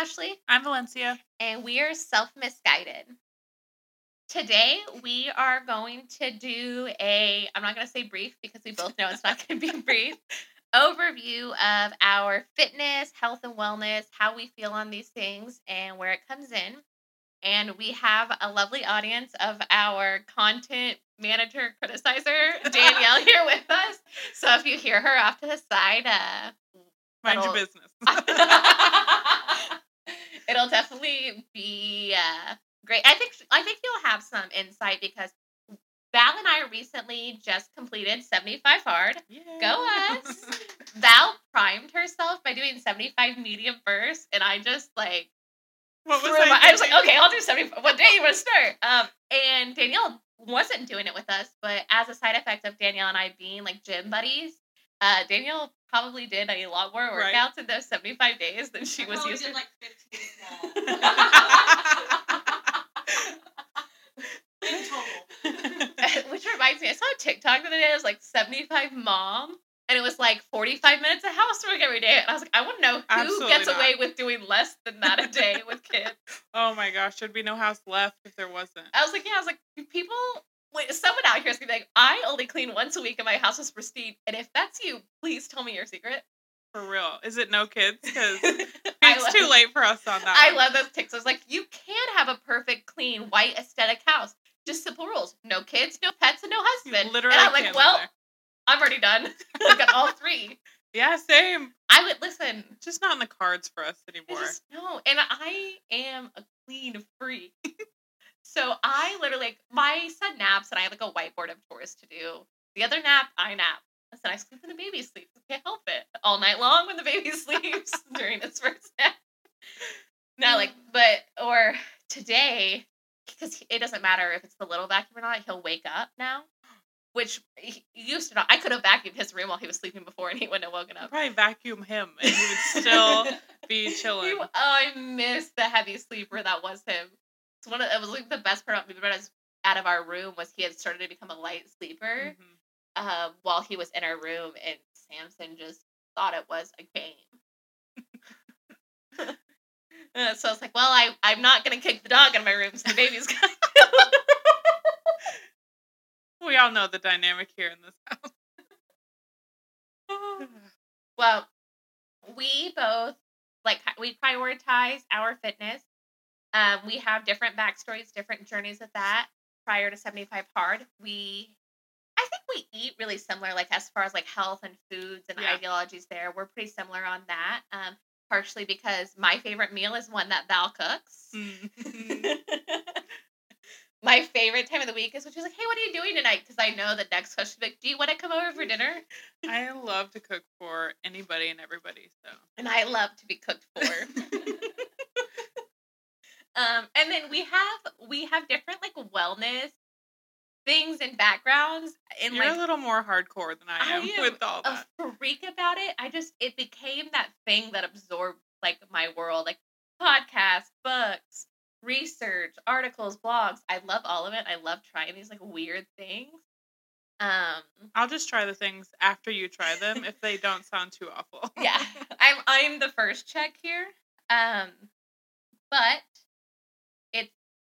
Ashley. I'm Valencia. And we are self misguided. Today, we are going to do a, I'm not going to say brief because we both know it's not going to be brief, overview of our fitness, health, and wellness, how we feel on these things, and where it comes in. And we have a lovely audience of our content manager criticizer, Danielle, here with us. So if you hear her off to the side, uh, mind your business. it'll definitely be uh, great. I think I think you'll have some insight because Val and I recently just completed 75 hard. Yay. Go us. Val primed herself by doing 75 medium first, and I just like what was I, I was like, okay, I'll do 75. What day you want to start? Um, and Danielle wasn't doing it with us, but as a side effect of Danielle and I being like gym buddies, uh, Danielle probably did a lot more workouts right. in those 75 days than she I was used to. like 15 Which reminds me, I saw a TikTok the other day. It was like 75 mom, and it was like 45 minutes of housework every day. And I was like, I want to know who Absolutely gets not. away with doing less than that a day with kids. Oh my gosh, there'd be no house left if there wasn't. I was like, yeah, I was like, people Wait, someone out here is gonna be like, I only clean once a week and my house is pristine. And if that's you, please tell me your secret. For real. Is it no kids? Because it's too late for us on that. I one. love those TikToks. Like, you can have a perfect, clean, white, aesthetic house. Just simple rules. No kids, no pets, and no husband. You literally. And I'm like, well, I'm already done. I got all three. Yeah, same. I would listen. Just not in the cards for us anymore. Just, no, and I am a clean freak. So I literally like my son naps and I have like a whiteboard of chores to do. The other nap, I nap. I said I sleep when the baby sleeps. I can't help it. All night long when the baby sleeps during its first nap. Now, like, mm. but or today, because it doesn't matter if it's the little vacuum or not, he'll wake up now. Which he used to not. I could have vacuumed his room while he was sleeping before, and he wouldn't have woken up. Probably vacuum him, and he would still be chilling. He, oh, I miss the heavy sleeper that was him. It's one of it was like the best part about out of our room was he had started to become a light sleeper mm-hmm. um, while he was in our room, and Samson just thought it was a game. uh, so I was like, well, I I'm not gonna kick the dog in my room, so the baby's coming. we all know the dynamic here in this house. well, we both like we prioritize our fitness um, we have different backstories, different journeys with that. Prior to 75 Hard, we, I think we eat really similar, like as far as like health and foods and yeah. ideologies there. We're pretty similar on that. Um, partially because my favorite meal is one that Val cooks. Mm-hmm. my favorite time of the week is when she's like, "Hey, what are you doing tonight?" Because I know the next question like, "Do you want to come over for dinner?" I love to cook for anybody and everybody. So, and I love to be cooked for. Um, and then we have we have different like wellness things and backgrounds. And You're like, a little more hardcore than I am, I am with all that. A freak about it. I just it became that thing that absorbed like my world, like podcasts, books, research, articles, blogs. I love all of it. I love trying these like weird things. Um, I'll just try the things after you try them if they don't sound too awful. yeah, I'm I'm the first check here. Um, but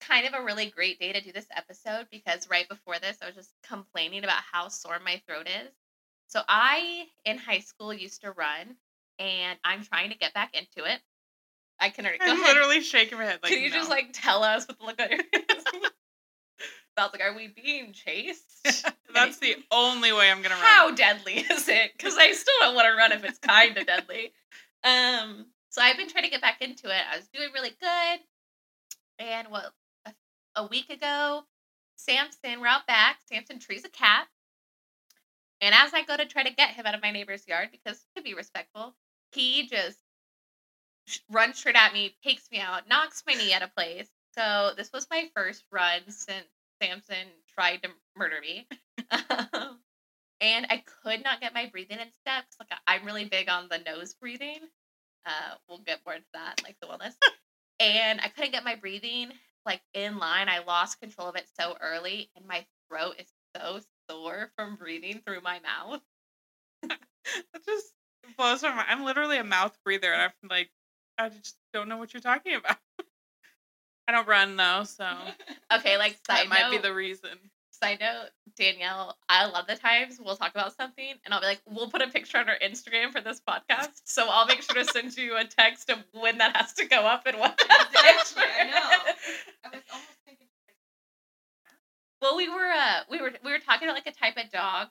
kind of a really great day to do this episode because right before this, I was just complaining about how sore my throat is. So I, in high school, used to run, and I'm trying to get back into it. I can. Go I'm ahead. literally shaking my head. Like, can you no. just like tell us with the look on your face? I was like, "Are we being chased?" That's the only way I'm gonna run. How deadly is it? Because I still don't want to run if it's kind of deadly. Um, so I've been trying to get back into it. I was doing really good, and what a week ago, Samson, we're out back. Samson trees a cat. And as I go to try to get him out of my neighbor's yard, because to be respectful, he just runs straight at me, takes me out, knocks my knee out of place. So this was my first run since Samson tried to murder me. and I could not get my breathing in steps. Like I'm really big on the nose breathing. Uh, we'll get more into that, like the wellness. and I couldn't get my breathing like in line. I lost control of it so early, and my throat is so sore from breathing through my mouth. that just blows my mind. I'm literally a mouth breather, and I'm like, I just don't know what you're talking about. I don't run though, so okay, like side that might be the reason. Side note, Danielle, I love the times we'll talk about something and I'll be like, we'll put a picture on our Instagram for this podcast. So I'll make sure to send you a text of when that has to go up and what that Exactly, picture I know. I was almost thinking. Well, we were uh we were we were talking about like a type of dog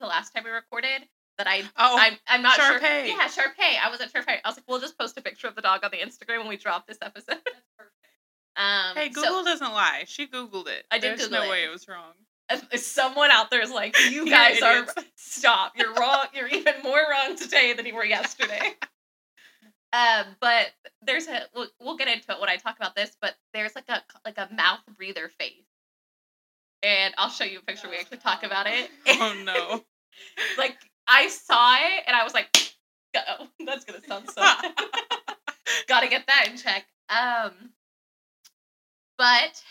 the last time we recorded that I Oh, I'm I'm not sure. Shar-Pei. Yeah, Sharpay. I wasn't sure if I, I was like, we'll just post a picture of the dog on the Instagram when we drop this episode. Um, hey, so- Google doesn't lie. She Googled it. I did There's Google no it. way it was wrong. someone out there is like, you guys are stop. You're wrong. You're even more wrong today than you were yesterday. um, but there's a we'll, we'll get into it when I talk about this. But there's like a like a mouth breather face, and I'll show you a picture. We actually talk about it. Oh no. like I saw it and I was like, oh, that's gonna sound so. Gotta get that in check. Um, but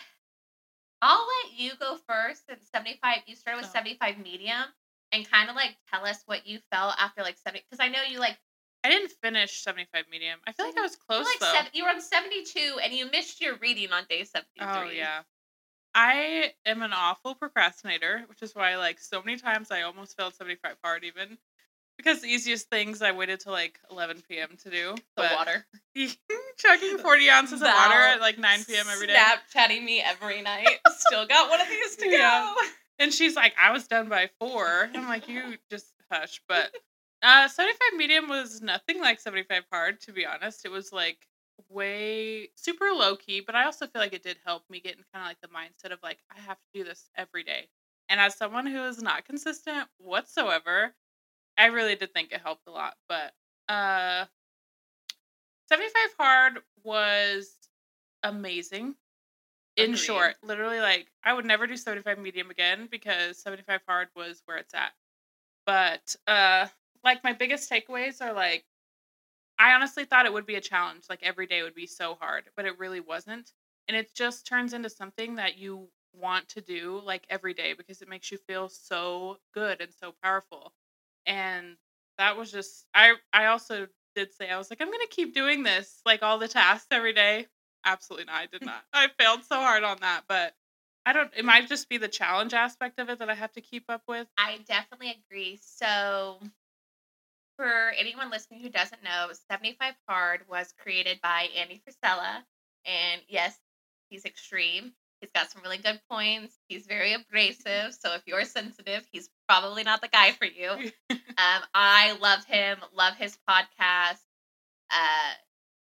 I'll let you go first. Since seventy five, you started with So- seventy five medium, and kind of like tell us what you felt after like seventy. Because I know you like I didn't finish 75 medium. I feel like I was close like though. seven, you were on seventy two, and you missed your reading on day seventy three. Oh yeah. I am an awful procrastinator, which is why like so many times I almost failed 75 hard even. Because the easiest things I waited till like 11 p.m. to do. The water. chugging 40 ounces of water at like 9 p.m. every day. Snapchatting me every night. Still got one of these to Yeah. go. And she's like, I was done by four. I'm like, you just hush. But uh 75 medium was nothing like 75 hard, to be honest. It was like way super low key, but I also feel like it did help me get in kind of like the mindset of like, I have to do this every day. And as someone who is not consistent whatsoever, I really did think it helped a lot. But uh 75 hard was amazing in Agreed. short, literally like I would never do 75 medium again because 75 hard was where it's at. But uh like my biggest takeaways are like I honestly thought it would be a challenge, like every day would be so hard, but it really wasn't. And it just turns into something that you want to do like every day because it makes you feel so good and so powerful. And that was just I I also did say I was like I'm going to keep doing this like all the tasks every day. Absolutely not. I did not. I failed so hard on that, but I don't it might just be the challenge aspect of it that I have to keep up with. I definitely agree. So, for anyone listening who doesn't know, 75 Hard was created by Andy Frisella. And yes, he's extreme. He's got some really good points. He's very abrasive. So, if you're sensitive, he's probably not the guy for you. Um, I love him, love his podcast. Uh,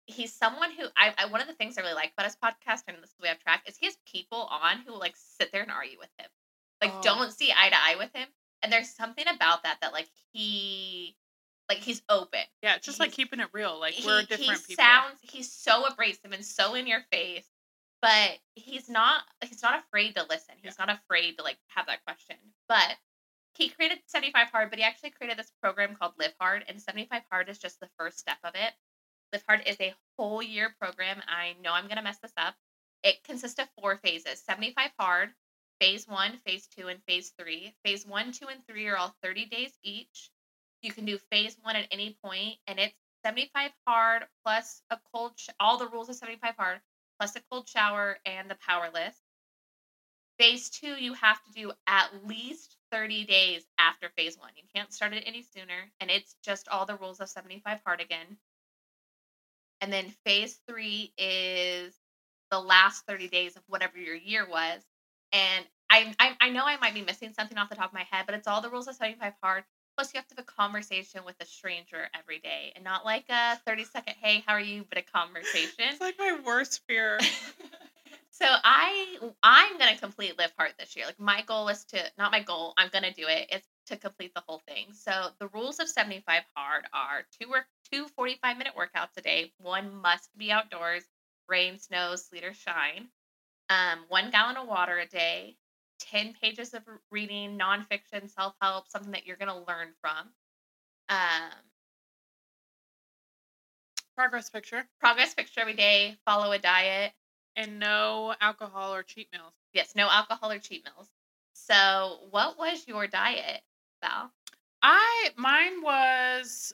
he's someone who I, I one of the things I really like about his podcast, and this is way I've tracked, is he has people on who will like sit there and argue with him. Like Oh. don't see eye to eye with him. And there's something about that that like he like he's open. Yeah, it's just like keeping it real. Like he, we're different he people. sounds he's so abrasive and so in your face, but he's not he's not afraid to listen. He's not afraid to like have that question. But he created 75 Hard, but he actually created this program called Live Hard, and 75 Hard is just the first step of it. Live Hard is a whole year program. I know I'm gonna mess this up. It consists of four phases: 75 Hard, Phase One, Phase Two, and Phase Three. Phase One, Two, and Three are all 30 days each. You can do Phase One at any point, and it's 75 hard plus a cold. Sh- all the rules of 75 hard plus a cold shower and the power list. Phase two, you have to do at least 30 days after phase one. You can't start it any sooner, and it's just all the rules of 75 hard again. And then phase three is the last 30 days of whatever your year was. And I, I, I know I might be missing something off the top of my head, but it's all the rules of 75 hard. Plus, you have to have a conversation with a stranger every day, and not like a 30 second, hey, how are you, but a conversation. It's like my worst fear. So I I'm gonna complete Live Hard this year. Like my goal is to not my goal, I'm gonna do it. It's to complete the whole thing. So the rules of 75 hard are two work two 45 minute workouts a day. One must be outdoors, rain, snow, sleet, or shine. Um, one gallon of water a day, 10 pages of reading, nonfiction, self-help, something that you're gonna learn from. Um, Progress picture. progress picture every day, follow a diet. And no alcohol or cheat meals. Yes, no alcohol or cheat meals. So, what was your diet, Val? I mine was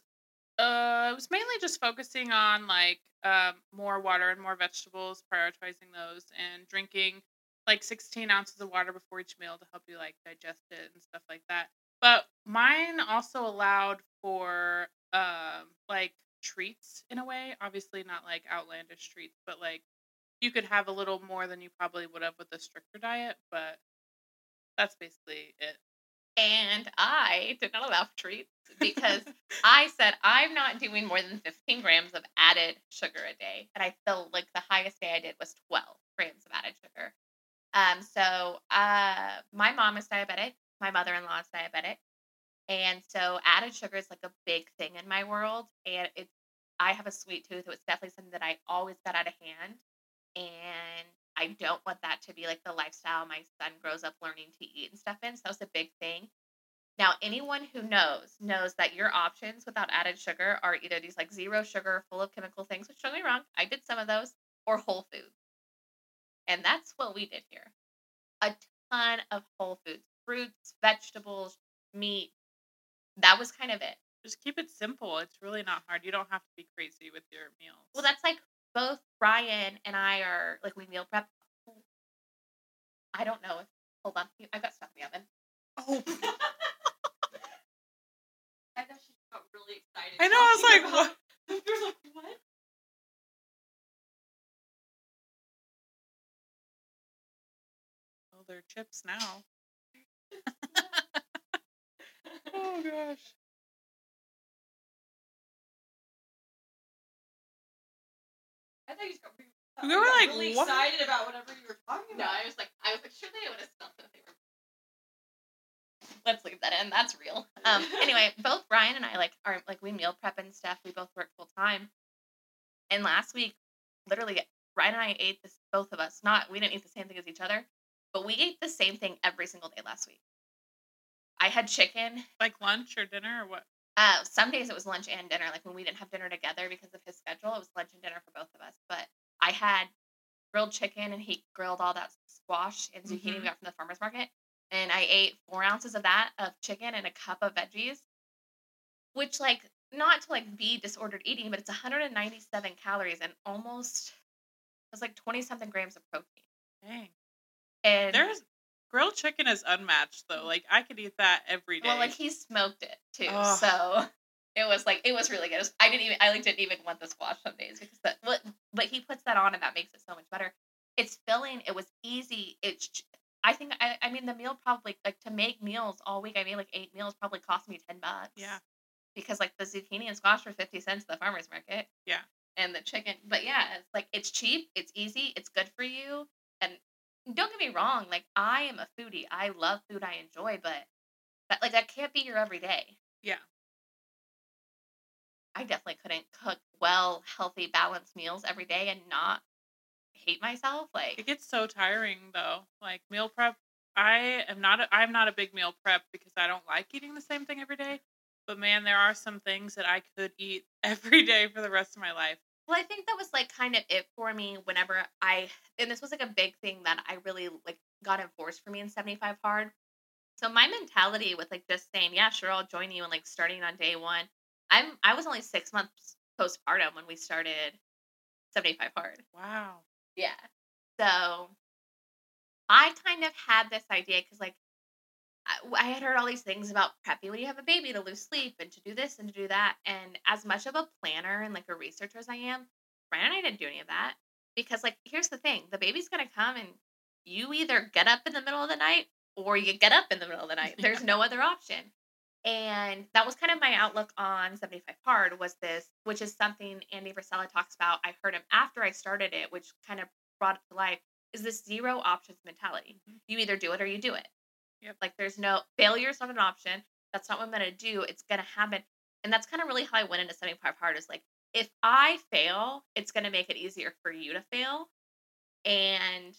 Uh, it was mainly just focusing on like um, more water and more vegetables, prioritizing those, and drinking like 16 ounces of water before each meal to help you like digest it and stuff like that. But mine also allowed for um, like treats in a way. Obviously, not like outlandish treats, but like you could have a little more than you probably would have with a stricter diet. But that's basically it. And I did not allow treats because I said I'm not doing more than 15 grams of added sugar a day. And I feel like the highest day I did was 12 grams of added sugar. Um, so uh, my mom is diabetic, my mother in law is diabetic. And so added sugar is like a big thing in my world. And it's I have a sweet tooth. It was definitely something that I always got out of hand. And I don't want that to be like the lifestyle my son grows up learning to eat and stuff in. So that's a big thing. Now, anyone who knows knows that your options without added sugar are either these like zero sugar, full of chemical things, which don't get me wrong, I did some of those, or whole foods. And that's what we did here. A ton of whole foods, fruits, vegetables, meat. That was kind of it. Just keep it simple. It's really not hard. You don't have to be crazy with your meals. Well, that's like both Ryan and I are like we meal prep. Oh. I don't know if hold on, I've got stuff in the oven. oh, I know she got really excited. I know. I was like, what? You're like, what? They're chips now. oh gosh. I thought you just got really, We were like, really what? excited about whatever you were talking about. No, I was like, I was like, sure they would have smelled it if they were. Let's leave that in. That's real. Um. Anyway, both Brian and I like are like we meal prep and stuff. We both work full time. And last week, literally, Brian and I ate this. Both of us. Not we didn't eat the same thing as each other, but we ate the same thing every single day last week. I had chicken. Like lunch or dinner or what? Uh, some days it was lunch and dinner. Like when we didn't have dinner together because of his schedule, it was lunch and dinner for both of us. But I had grilled chicken and he grilled all that squash and zucchini Mhm. we got from the farmer's market. And I ate four ounces of that of chicken and a cup of veggies, which like not to like be disordered eating, but it's 197 calories and almost it's like 20 something grams of protein. Dang. And There's grilled chicken is unmatched though. Like I could eat that every day. well, like he smoked it too, so it was like it was really good. Was, I didn't even I like didn't even want the squash some days because that what but he puts that on and that makes it so much better. It's filling. It was easy. It's I think I I mean the meal probably like to make meals all week. I made like eight meals probably cost me ten bucks. Yeah. because like the zucchini and squash were fifty cents at the farmers market. Yeah. and the chicken. But yeah, it's like it's cheap. It's easy. It's good for you. And don't get me wrong. Like I am a foodie. I love food. I enjoy, but that like that can't be your everyday. yeah. I definitely couldn't cook well, healthy, balanced meals every day and not hate myself. Like it gets so tiring though. Like meal prep, I am not. A, I'm not a big meal prep because I don't like eating the same thing every day. But man, there are some things that I could eat every day for the rest of my life. Well, I think that was like kind of it for me whenever I, and this was like a big thing that I really like got enforced for me in 75 Hard. So my mentality with like just saying, yeah, sure, I'll join you and like starting on day one. I'm, I was only six months postpartum when we started 75 Hard. Wow. Yeah. So I kind of had this idea because, like, I, I had heard all these things about prepping when you have a baby to lose sleep and to do this and to do that. And as much of a planner and like a researcher as I am, Brian and I didn't do any of that because, like, here's the thing the baby's going to come and you either get up in the middle of the night or you get up in the middle of the night. There's no other option. And that was kind of my outlook on 75 Hard was this, which is something Andy Frisella talks about. I heard him after I started it, which kind of brought it to life, is this zero options mentality. Mhm. You either do it or you do it. Yep. Like there's no failure is not an option. That's not what I'm gonna do. It's gonna happen. And that's kind of really how I went into 75 Hard is like, if I fail, it's gonna make it easier for you to fail. And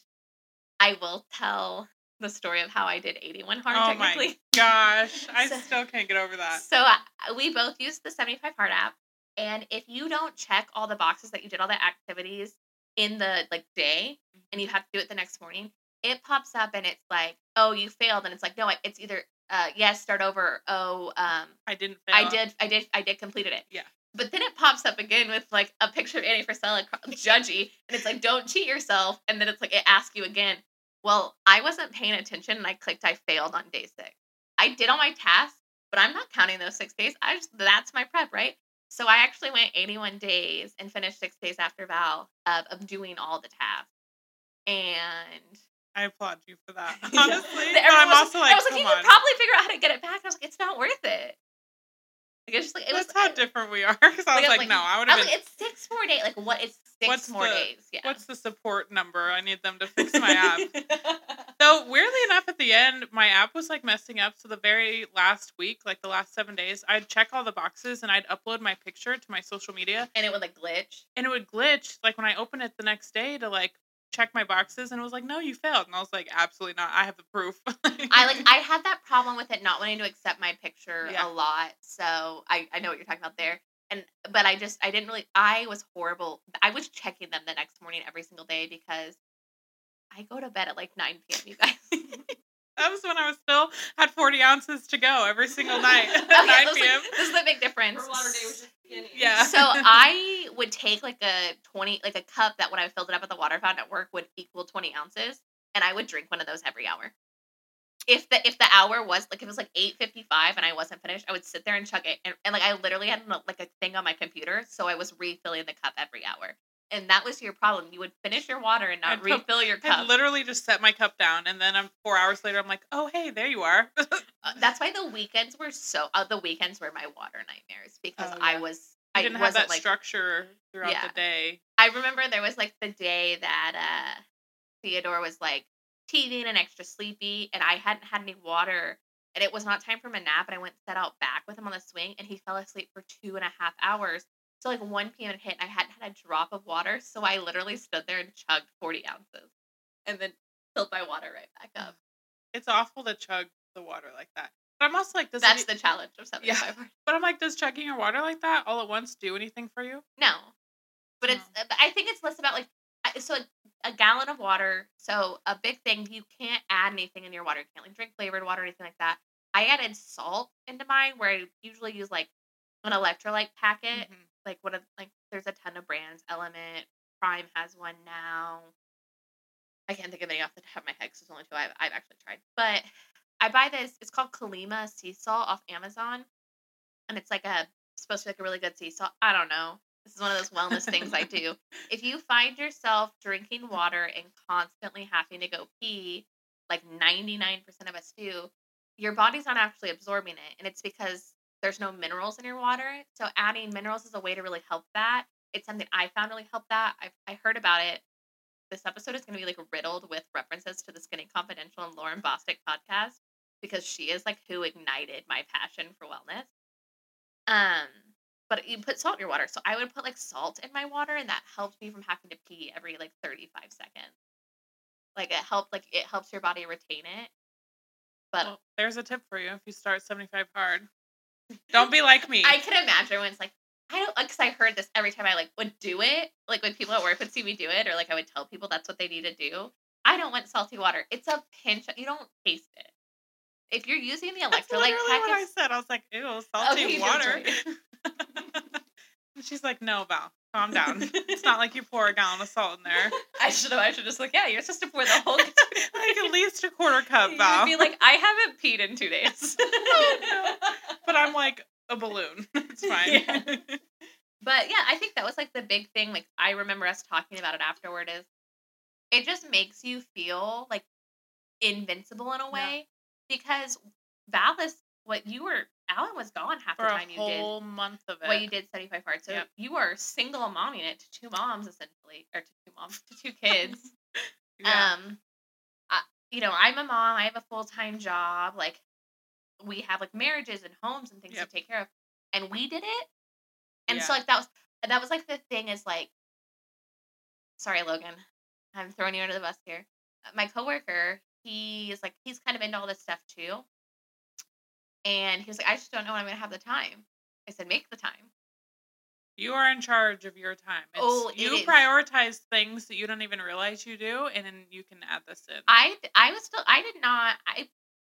I will tell the story of how I did 81 hard oh technically. my gosh, I So- still can't get over that. So uh, we both use the 75 Hard app, and if you don't check all the boxes that you did all the activities in the like day, and you have to do it the next morning, it pops up and it's like, oh, you failed, and it's like, no, it's either uh, yes, start over. Oh, um, I didn't fail. I did, I did, I did completed it. Yeah. But then it pops up again with like a picture of Andy Frisella judgy, and it's like, don't cheat yourself. And then it's like, it asks you again. Well, I wasn't paying attention and I clicked I failed on day six. I did all my tasks, but I'm not counting those six days. I just, that's my prep, right? So I actually went 81 days and finished six days after Val of, of doing all the tasks. And I applaud you for that. Honestly, but I'm also like, I was like, you on. could probably figure out how to get it back. I was like, it's not worth it. Like, it's just like it That's was, how different we are. Because I was like, like, no, I would have been. Like, it's six more days. Like, what is six what's more the, days? Yeah. What's the support number? I need them to fix my app. so weirdly enough, at the end, my app was like messing up. So the very last week, like the last seven days, I'd check all the boxes and I'd upload my picture to my social media, and it would like glitch. And it would glitch. Like when I open it the next day to like check my boxes and it was like, no, you failed. And I was like, absolutely not. I have the proof. I like I had that problem with it not wanting to accept my picture yeah. a lot. So I, I know what you're talking about there. And but I just I didn't really I was horrible. I was checking them the next morning every single day because I go to bed at like 9 p.m. You guys. Mm-hmm. That was when I was still had 40 ounces to go every single night at okay, 9 p.m. this is the big difference. Yeah. So I would take like a 20, like a cup that when I filled it up at the water fountain at work would equal 20 ounces, and I would drink one of those every hour. If the if the hour was like if it was like 8:55 and I wasn't finished, I would sit there and chug it, and, and like I literally had like a thing on my computer, so I was refilling the cup every hour and that was your problem. You would finish your water and not I'd refill your cup. I literally just set my cup down, and then I'm four hours later. I'm like, oh hey, there you are. uh, that's why the weekends were so. Uh, the weekends were my water nightmares because oh, yeah. I was. You didn't I have that like, structure throughout yeah. the day. I remember there was like the day that uh Theodore was like teething and extra sleepy, and I hadn't had any water, and it was not time for him a nap. And I went set out back with him on the swing, and he fell asleep for two and a half hours. So like 1 p.m. It hit, and I hadn't had a drop of water, so I literally stood there and chugged 40 ounces, and then filled my water right back up. It's awful to chug the water like that. But I'm also like, does that's the challenge of 75 yeah. But I'm like, does chugging your water like that all at once do anything for you? No, but no. it's. I think it's less about like so a, a, gallon of water. So a big thing, you can't add anything in your water. You can't like drink flavored water or anything like that. I added salt into mine, where I usually use like an electrolyte packet. Mm-hmm like what? like there's a ton of brands. LMNT, Prime has one now. I can't think of any off the top of my head because there's only two I've, I've actually tried. But I buy this. It's called Kalima sea salt off Amazon, and it's like a supposed to be like a really good sea salt. I don't know. This is one of those wellness things I do. If you find yourself drinking water and constantly having to go pee, like 99% of us do, your body's not actually absorbing it. And it's because there's no minerals in your water. So adding minerals is a way to really help that. It's something I found really helped that. I I heard about it. This episode is going to be like riddled with references to the Skinny Confidential and Lauryn Bosstick podcast because she is like who ignited my passion for wellness. Um, but you put salt in your water. So I would put like salt in my water and that helped me from having to pee every like 35 seconds. Like it helped like it helps your body retain it. But well, there's a tip for you if you start 75 hard. Don't be like me. I can imagine when it's like, I don't, because I heard this every time I like would do it. Like when people at work would see me do it, or like I would tell people that's what they need to do. I don't want salty water. It's a pinch. You don't taste it. If you're using the electrolyte that's what I said. I was like, ew, salty okay, water. she's like, no, Val, calm down. it's not like you pour a gallon of salt in there. I should have. I should just like, yeah, you're supposed to pour the whole. like at least a quarter cup, Val. You'd be like, I haven't peed in two days. Oh, but I'm like a balloon. It's fine. Yeah. But yeah, I think that was like the big thing. Like I remember us talking about it afterward. Is it just makes you feel like invincible in a way yeah. because Val is what you were Alan was gone half For the time you did. whole month of it. Well, you did 75 hard. So yep. you are single momming it to two moms essentially, or to two moms, to two kids. yeah. Um, I, you know, I'm a mom. I have a full time job. Like, we have like marriages and homes and things yep. to take care of, and we did it. And yeah. so like that was that was like the thing is like, sorry, Logan, I'm throwing you under the bus here. My coworker, he is like he's kind of into all this stuff too and he was like, I just don't know when I'm going to have the time. I said, make the time. You are in charge of your time. It's, oh, you is. prioritize things that you don't even realize you do, and then you can add this in. I I was still I did not I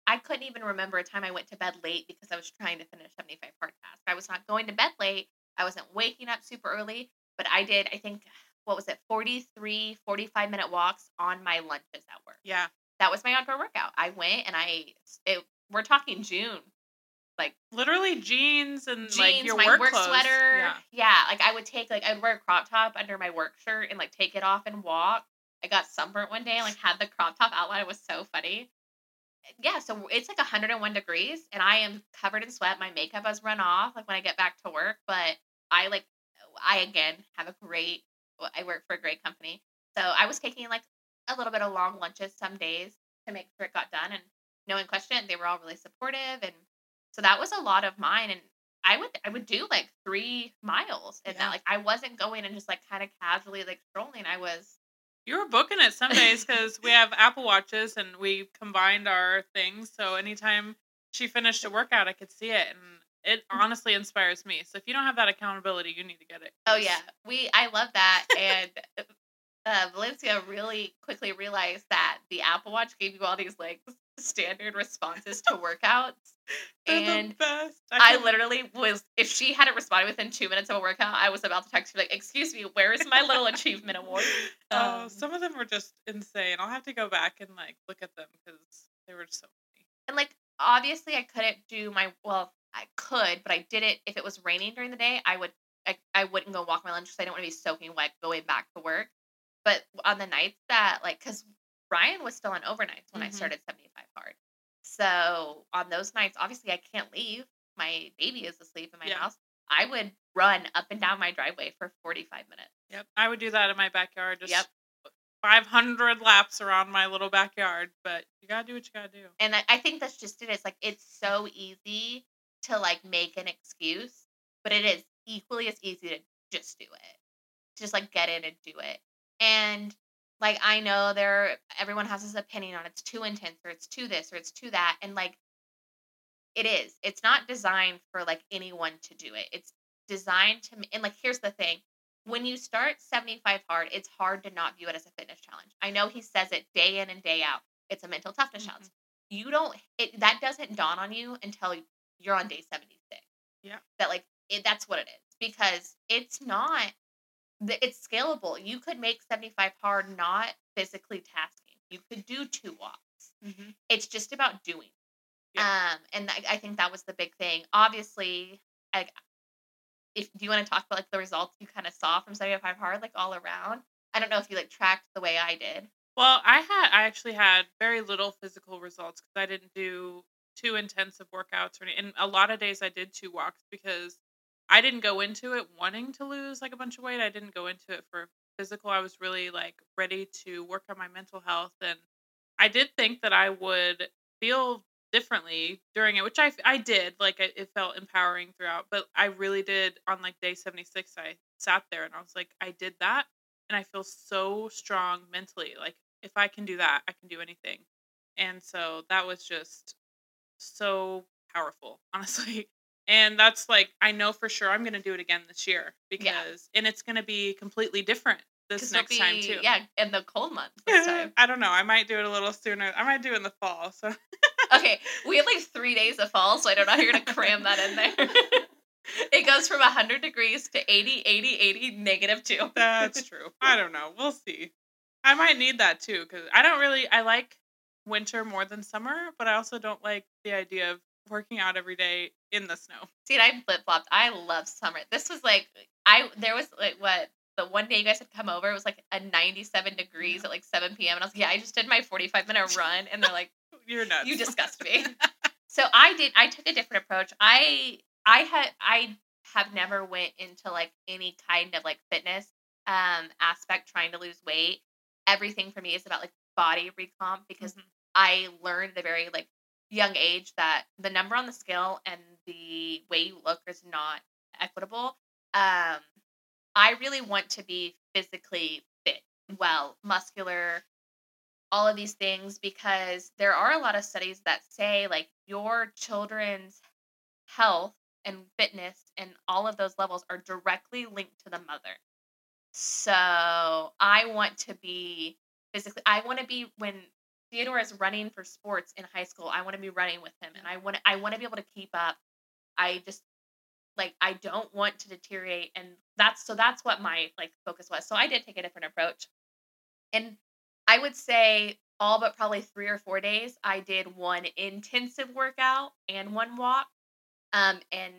I couldn't even remember a time I went to bed late because I was trying to finish 75 Hard task. I was not going to bed late. I wasn't waking up super early, but I did, I think, what was it, 43, 45 minute walks on my lunches at work. Yeah. That was my outdoor workout. I went and I, it, we're talking June. Like Literally jeans and like your my work, work, sweater. Yeah. like I would take like I would wear a crop top under my work shirt and like take it off and walk. I got sunburnt one day and like had the crop top outline. It was so funny. Yeah, so it's like 101 degrees and I am covered in sweat. My makeup has run off like when I get back to work, but I like I again have a great I work for a great company. So I was taking like a little bit of long lunches some days to make sure it got done and no one questioned. it. They were all really supportive and so that was a lot of mine and I would I would do like three miles and Yeah. that like I wasn't going and just like kind of casually like strolling. I was You were booking it some days because we have Apple Watches and we combined our things. So anytime she finished a workout, I could see it, and it honestly inspires me. So if you don't have that accountability, you need to get it. Oh yeah we I love that and uh, Valencia really quickly realized that the Apple Watch gave you all these like standard responses to workouts they're and. I can- literally was if she hadn't responded within two minutes of a workout, I was about to text her like, "Excuse me, where is my little achievement award?" Oh, Um, some of them were just insane. I'll have to go back and like look at them because they were so funny. and like obviously I couldn't do my well, I could, but I did it if it was raining during the day. I would I, I wouldn't go walk my lunch because I didn't want to be soaking wet going back to work. But on the nights that like, because Ryan was still on overnights when I Mhm. started seventy five hard, so on those nights, obviously I can't leave. My baby is asleep in my Yeah. house. I would run up and down my driveway for forty five minutes. Yep, I would do that in my backyard. Just Yep. 500 laps around my little backyard. But you gotta do what you gotta do. and I, I think that's just it. It's like it's so easy to like make an excuse, but it is equally as easy to just do it. Just like get in and do it. And like I know there everyone has this opinion on it's too intense or it's too this or it's too that. And like it is. It's not designed for like anyone to do it. It's designed to and like here's the thing. When you start 75 hard, it's hard to not view it as a fitness challenge. I know he says it day in and day out. It's a mental toughness Mhm. challenge you don't it that doesn't dawn on you until you're on day 76 Yeah. that like it, that's what it is because it's not it's scalable you could make 75 hard not physically tasking you could do two walks. Mm-hmm. it's just about doing. Yeah. um and I, I think that was the big thing. Obviously like if do you want to talk about like the results you kind of saw from 75 hard like all around? I don't know if you like tracked the way i did. Well, I had I actually had very little physical results because I didn't do too intensive workouts or any, and a lot of days I did two walks because I didn't go into it wanting to lose like a bunch of weight. I didn't go into it for physical. I was really like ready to work on my mental health and I did think that I would feel differently during it, which I I did. Like it, felt empowering throughout, but I really did on like day 76 I sat there and I was like I did that and I feel so strong mentally. Like if I can do that, I can do anything. And so that was just so powerful, honestly. And that's like I know for sure I'm going to do it again this year because and it's going to be completely different this next time too. yeah in the cold months this time I don't know. I might do it a little sooner. I might do it in the fall. So okay, we have like three days of fall, so I don't know how you're gonna cram that in there. it goes from 100 degrees to 80, 80, 80, negative two. That's true. I don't know. We'll see. I might need that too because I don't really. I like winter more than summer, but I also don't like the idea of working out every day in the snow. See, and I flip flopped. I love summer. This was like I there was like what the one day you guys had come over. It was like a 97 degrees at like 7 p.m. And I was like, yeah, I just did my 45 minute run, and they're like, You're nuts. you disgust me. so I did. I took a different approach. I I had I have never went into like any kind of like fitness um aspect trying to lose weight. Everything for me is about like body recomp because Mhm. I learned the very like young age that the number on the scale and the way you look is not equitable. Um, I really want to be physically fit, well, muscular, all of these things because there are a lot of studies that say like your children's health and fitness and all of those levels are directly linked to the mother. So I want to be physically I want to be when Theodore is running for sports in high school, I want to be running with him and I want I want to be able to keep up. I just like I don't want to deteriorate and that's so that's what my like focus was. So I did take a different approach. And I would say all but probably 3 or 4 days I did one intensive workout and one walk. Um and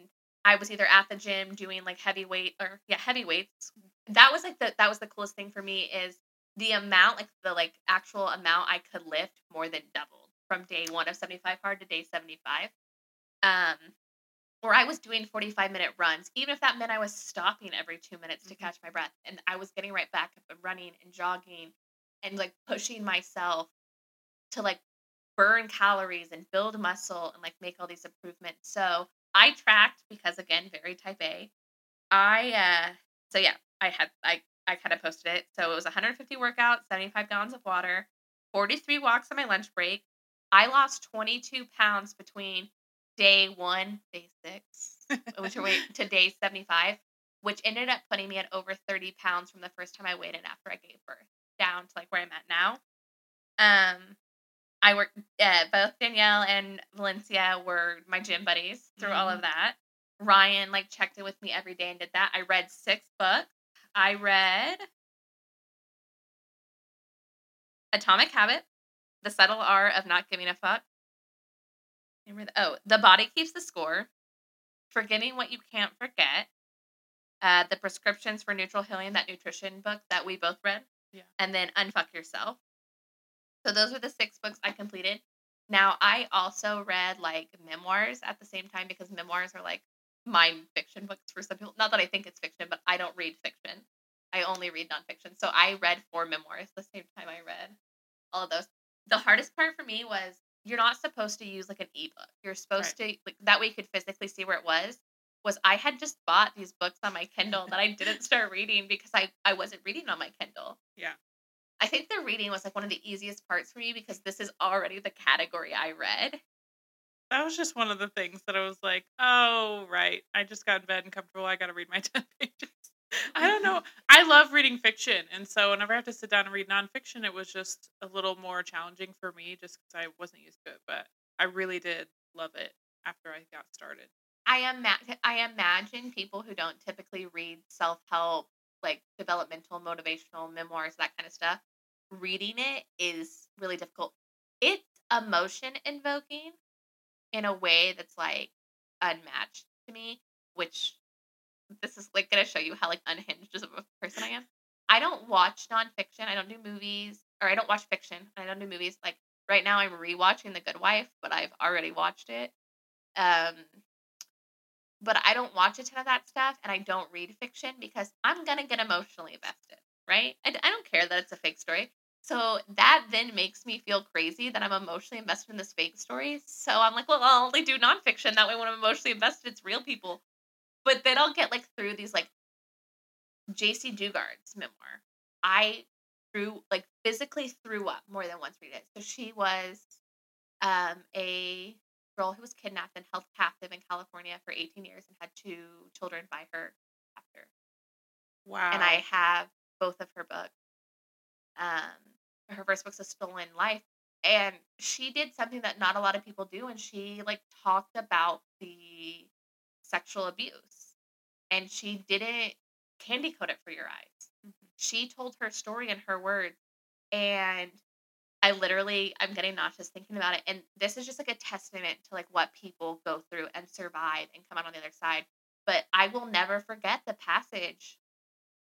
I was either at the gym doing like heavy weight or yeah, heavy weights. That was like the that was the coolest thing for me is the amount like the like actual amount I could lift more than doubled from day 1 of 75 hard to day 75. Um or I was doing 45 minute runs, even if that meant I was stopping every two minutes to Mhm. catch my breath. And I was getting right back up and running and jogging and like pushing myself to like burn calories and build muscle and like make all these improvements. So I tracked because again, very type A. I uh so yeah, I had I I kind of posted it. So it was 150 workouts, 75 gallons of water, 43 walks on my lunch break. I lost 22 pounds between day one, day six, which are wait to day 75, which ended up putting me at over 30 pounds from the first time I weighed in after I gave birth, down to like where I'm at now. Um, I worked. Uh, both Danielle and Valencia were my gym buddies through all of that. Ryan like checked in with me every day and did that. I read six books. I read Atomic Habit, The Subtle Art of Not Giving a Fuck. The- Oh, The Body Keeps the Score, Forgetting What You Can't Forget, uh, The Prescriptions for Nutritional Healing, that nutrition book that we both read, Yeah. and then Unfuck Yourself. So those were the six books I completed. Now I also read like memoirs at the same time because memoirs are like mind fiction books for some people. Not that I think it's fiction, but I don't read fiction. I only read nonfiction. So I read four memoirs the same time I read all of those. The hardest part for me was you're not supposed to use like an ebook. You're supposed to like that way you could physically see where it was. Was I had just bought these books on my Kindle that I didn't start reading because I I wasn't reading on my Kindle. Yeah. I think the reading was like one of the easiest parts for me because this is already the category I read. That was just one of the things that I was like, oh, right. I just got in bed and comfortable. I got to read my 10 pages. I don't mm-hmm. know. I love reading fiction. And so whenever I have to sit down and read nonfiction, it was just a little more challenging for me just because I wasn't used to it. But I really did love it after I got started. I ima- I imagine people who don't typically read self help, like developmental, motivational memoirs, that kind of stuff, reading it is really difficult. It's emotion invoking in a way that's like unmatched to me, which this is like gonna show you how like unhinged as a person I am. I don't watch nonfiction. I don't do movies, or I don't watch fiction. I don't do movies. Like right now, I'm rewatching The Good Wife, but I've already watched it. Um, but I don't watch a ton of that stuff and I don't read fiction because I'm to get emotionally invested, right? I, I don't care that it's a fake story. So that then makes me feel crazy that I'm emotionally invested in this fake story. So I'm like, well, I'll only do nonfiction. That way, when I'm emotionally invested, it's real people. But then I'll get like through these like Jaycee Dugard's memoir. I threw like physically threw up more than once reading it. So she was um, a girl who was kidnapped and held captive in California for 18 years and had two children by her after. Wow. And I have both of her books. Um, her first book's A Stolen Life. And she did something that not a lot of people do. And she like talked about the sexual abuse. And she didn't candy coat it for your eyes. Mhm. She told her story in her words. And I literally I'm getting nauseous thinking about it. And this is just like a testament to like what people go through and survive and come out on the other side. But I will never forget the passage.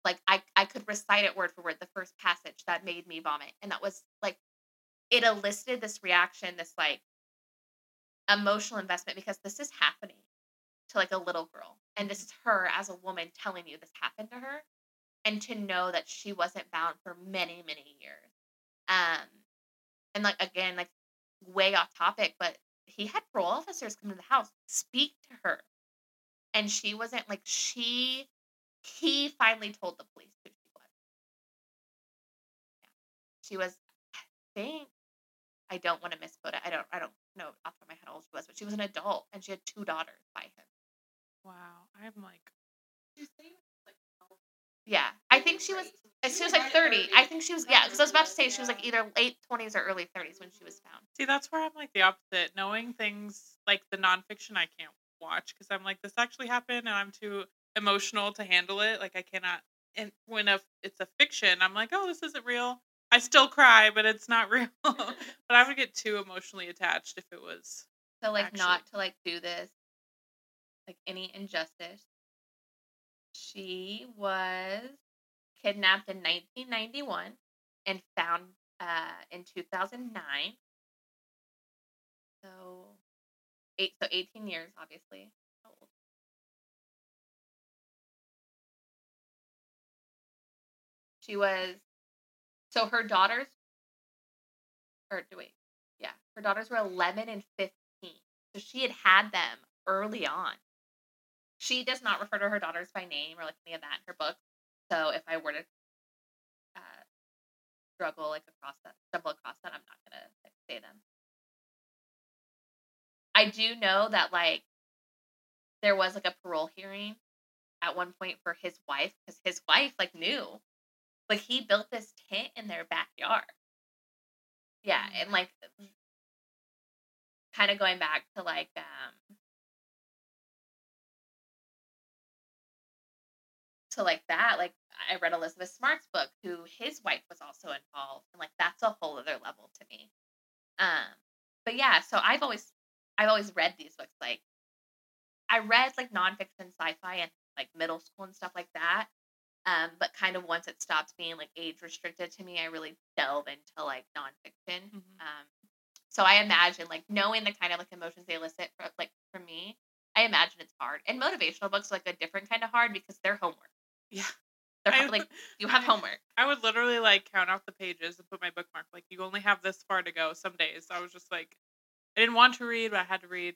Like I I could recite it word for word, the first passage that made me vomit. And that was like it elicited this reaction, this like emotional investment because this is happening to like a little girl. And this is her as a woman telling you this happened to her. And to know that she wasn't bound for many, many years. Um and like again, like way off topic, but he had parole officers come to the house, speak to her. And she wasn't like she he finally told the police who she was. Yeah. She was I think I don't want to misquote it. I don't I don't know off the top of my head how old she was, but she was an adult and she had two daughters by him. wow. I'm like, Yeah. I think she was she was like uh, 30. I think she was yeah, because I was about to say she was like either late 20s or early 30s when she was found. see, that's where I'm like the opposite. Knowing things like the nonfiction, I can't watch because I'm like, this actually happened, and I'm too emotional to handle it. Like I cannot. And when a, it's a fiction, I'm like, oh, this isn't real. I still cry, but it's not real. but I would get too emotionally attached if it was. So like Actually. not to like do this like any injustice. She was kidnapped in 1991 and found uh in 2009. So eight so 18 years obviously. She was so her daughters or wait. Yeah, her daughters were 11 and 15. So she had had them early on. She does not refer to her daughters by name or like any of that in her book. So if I were to uh, struggle like across that, stumble across that, I'm not gonna like, say them. I do know that like there was like a parole hearing at one point for his wife because his wife like knew, like he built this tent in their backyard. Yeah, Mm. and like kind of going back to like um to like that like i read elizabeth smart's book who his wife was also involved and like that's a whole other level to me um but yeah so i've always i've always read these books like i read like nonfiction sci-fi and like middle school and stuff like that um but kind of once it stops being like age restricted to me i really delve into like nonfiction Mhm. um so I imagine like knowing the kind of like emotions they elicit for like for me, I imagine it's hard. And motivational books are like a different kind of hard because they're homework. Yeah. They're I- like you have homework. I would literally like count out the pages and put my bookmark. Like you only have this far to go. Some days I was just like, I didn't want to read, but I had to read.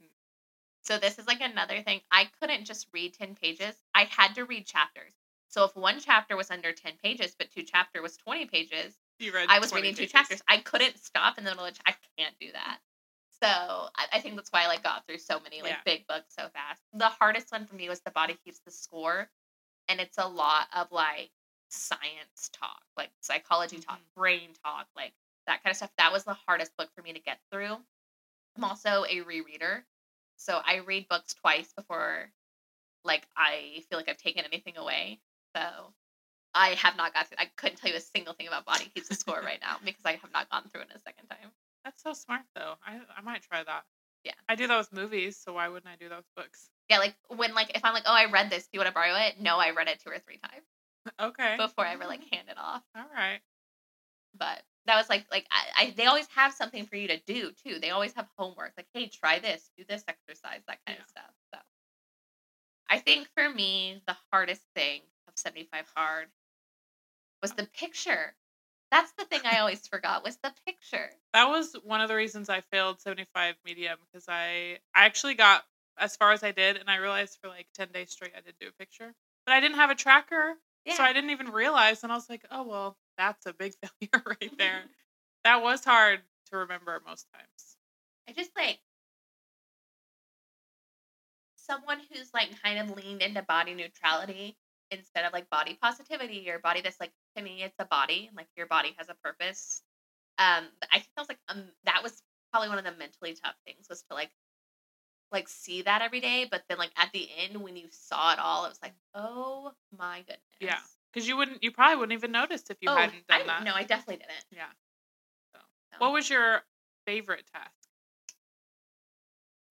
So this is like another thing. I couldn't just read 10 pages. I had to read chapters. So if one chapter was under 10 pages, but two chapter was 20 pages. I was 20 reading two chapters. I couldn't stop in the middle of. I can't do that. So I, I think that's why I like got through so many like Yeah. big books so fast. The hardest one for me was The Body Keeps the Score, and it's a lot of like science talk, like psychology talk, Mhm. brain talk, like that kind of stuff. That was the hardest book for me to get through. I'm also a rereader, so I read books twice before like I feel like I've taken anything away. So I have not got through. I couldn't tell you a single thing about Body Keeps the Score right now because I have not gone through it a second time. That's so smart though. I I might try that. Yeah. I do that with movies, so why wouldn't I do that with books? Yeah, like when like if I'm like, oh, I read this. Do you want to borrow it? No, I read it two or three times Okay. before I ever like hand it off. All right. But that was like like I, I they always have something for you to do too. They always have homework. Like, hey, try this, do this exercise, that kind Yeah. of stuff. So I think for me, the hardest thing of 75 hard was the picture. That's the thing I always forgot was the picture. That was one of the reasons I failed 75 medium because I I actually got as far as I did and I realized for like 10 days straight I didn't do a picture. But I didn't have a tracker, Yeah. so I didn't even realize and I was like, "Oh, well, that's a big failure right there." that was hard to remember most times. I just like someone who's like kind of leaned into body neutrality instead of like body positivity or body that's like to me it's a body like your body has a purpose um i think that was like um that was probably one of the mentally tough things was to like like see that every day but then like at the end when you saw it all it was like oh my goodness Yeah. Cuz you wouldn't you probably wouldn't even notice if you oh, hadn't done didn't- that. no i definitely didn't Yeah. So, So, what was your favorite task?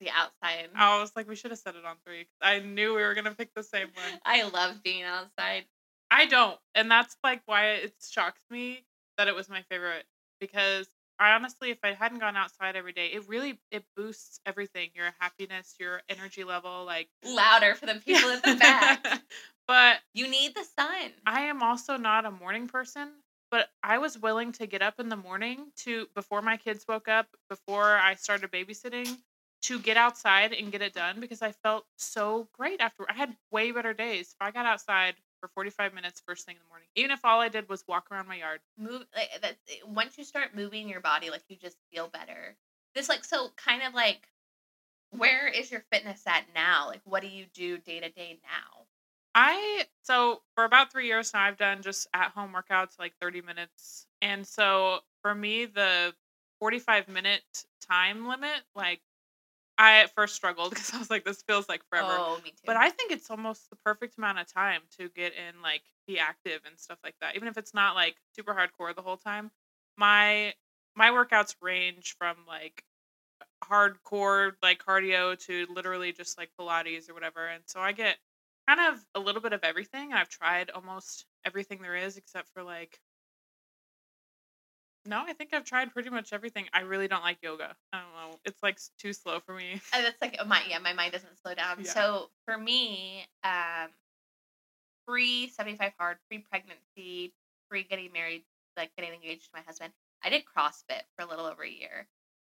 The outside I was like, we should have said it on three. I knew we were gonna pick the same one. i love being outside I don't, and that's like why it shocks me that it was my favorite because I honestly, if I hadn't gone outside every day, it really it boosts everything. Your happiness, your energy level, like louder for the people at the back but you need the sun I am also not a morning person. But I was willing to get up in the morning to before my kids woke up, before I started babysitting, to get outside and get it done because I felt so great after. I had way better days. If I got outside for 45 minutes first thing in the morning, even if all I did was walk around my yard. move like that eh, once you start moving your body like you just feel better this like so kind of like where is your fitness at now like what do you do day to day now I so for about three years now I've done just at home workouts like 30 minutes. And so for me the 45 minute time limit, like I at first struggled because I was like, this feels like forever. Oh, me too. But I think it's almost the perfect amount of time to get in, like, be active and stuff like that. Even if it's not like super hardcore the whole time. My my workouts range from like hardcore like cardio to literally just like Pilates or whatever. And so I get kind of a little bit of everything. I've tried almost everything there is except for like no, I think I've tried pretty much everything. I really don't like yoga. I don't know. It's like too slow for me. And that's like my yeah, my mind doesn't slow down. Yeah. So for me, um, pre seventy five hard, pre pregnancy, pre getting married, like getting engaged to my husband, I did CrossFit for a little over a year.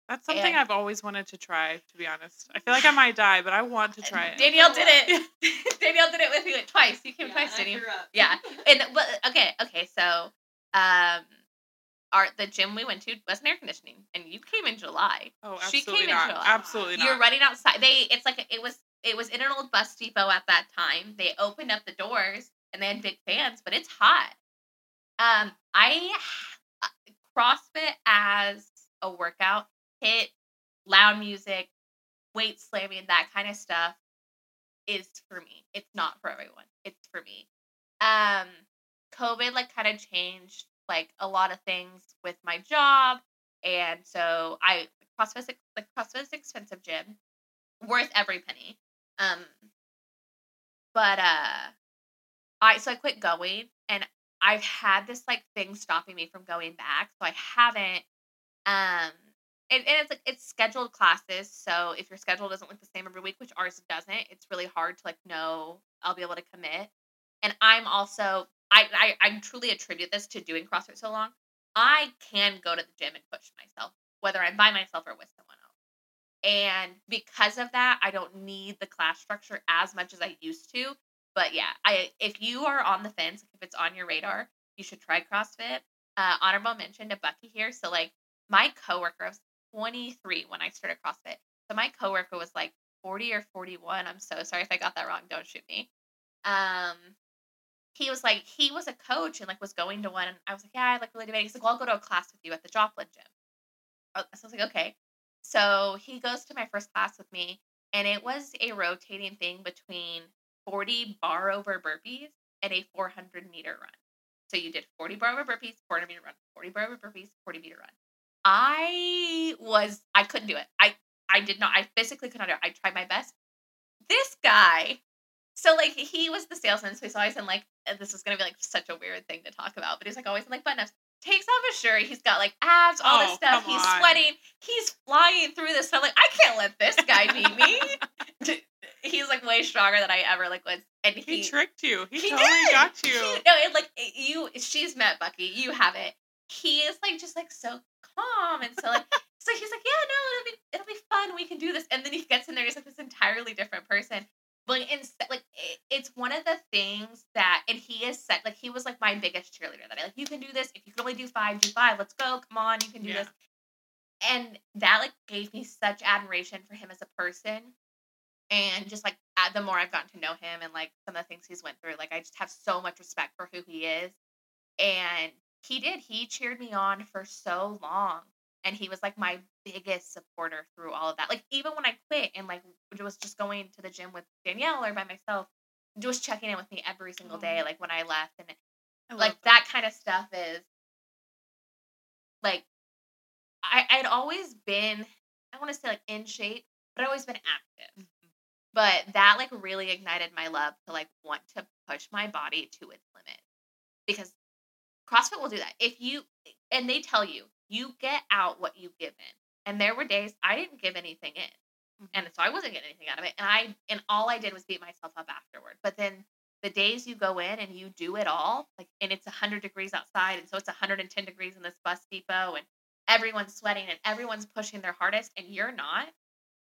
That's something And- I've always wanted to try, to be honest. I feel like I might die, but I want to try it. Danielle did it. Danielle did it with me like, twice. You came Yeah, twice, didn't you? Yeah. And but okay, okay, so um our the gym we went to wasn't air conditioning and you came in July. Oh, She absolutely came in not. July. Absolutely not. You're running outside. They it's like it was it was in an old bus depot at that time. They opened up the doors and they had big fans, but it's hot. Um I CrossFit as a workout, hit loud music, weight slamming, that kind of stuff is for me. It's not for everyone. It's for me. Um COVID like kind of changed like a lot of things with my job and so I CrossFit like CrossFit expensive gym, worth every penny. Um but uh I so I quit going and I've had this like thing stopping me from going back. So I haven't um and, and it's like it's scheduled classes. So if your schedule doesn't look the same every week, which ours doesn't, it's really hard to like know I'll be able to commit. And I'm also I I, I truly attribute this to doing CrossFit so long. I can go to the gym and push myself, whether I'm by myself or with someone else. And because of that, I don't need the class structure as much as I used to. But yeah, I if you are on the fence, if it's on your radar, you should try CrossFit. Uh, honorable mention to Bucky here. So like my coworker, I was 23 when I started CrossFit. So my coworker was like 40 or 41. I'm so sorry if I got that wrong. Don't shoot me. Um, he was like he was a coach and like was going to one. And I was like, yeah, I like really debate. He's like, well, I'll go to a class with you at the Joplin gym. Oh, So I was like, okay. So he goes to my first class with me, and it was a rotating thing between 40 bar over burpees and a 400 meter run. So you did 40 bar over burpees, 400 meter run, 40 bar over burpees, 40 meter run. I was, I couldn't do it. I, I did not, I physically could not do it. I tried my best. This guy, so like he was the salesman, so he's always in like, uh, this is gonna be like such a weird thing to talk about, but he's like always in like button ups. Takes off his shirt, he's got like abs, all this Oh, stuff. He's on. sweating, he's flying through this. So I'm like, I can't let this guy beat me. he's like way stronger than I ever like was, and he, He tricked you. He, he totally did. got you. He- no, it, like you, she's met Bucky. You haven't. He is like just like so calm and so like so he's like, yeah, no, it'll be it'll be fun. We can do this. And then he gets in there. He's like this entirely different person. But instead, like it, it's one of the things that, and he is set. Like he was like my biggest cheerleader. That I like, you can do this. If you can only do five, do five. Let's go. Come on, you can do Yeah. this. And that like gave me such admiration for him as a person and just like the more I've gotten to know him and like some of the things he's went through, like I just have so much respect for who he is. And he did. He cheered me on for so long, and he was like my biggest supporter through all of that. Like even when I quit and like was just going to the gym with Danielle or by myself, just checking in with me every single day, like when I left, and I like that kind of stuff is like I I'd always been I want to say like in shape, but I'd always been active. Mhm. But that like really ignited my love to like want to push my body to its limit. Because CrossFit will do that. If you and they tell you, you get out what you give in. And there were days I didn't give anything in Mhm. and so I wasn't getting anything out of it. And I and all I did was beat myself up afterward. But then the days you go in and you do it all, like and it's hundred degrees outside, and so it's 110 degrees in this bus depot, and everyone's sweating and everyone's pushing their hardest, and you're not.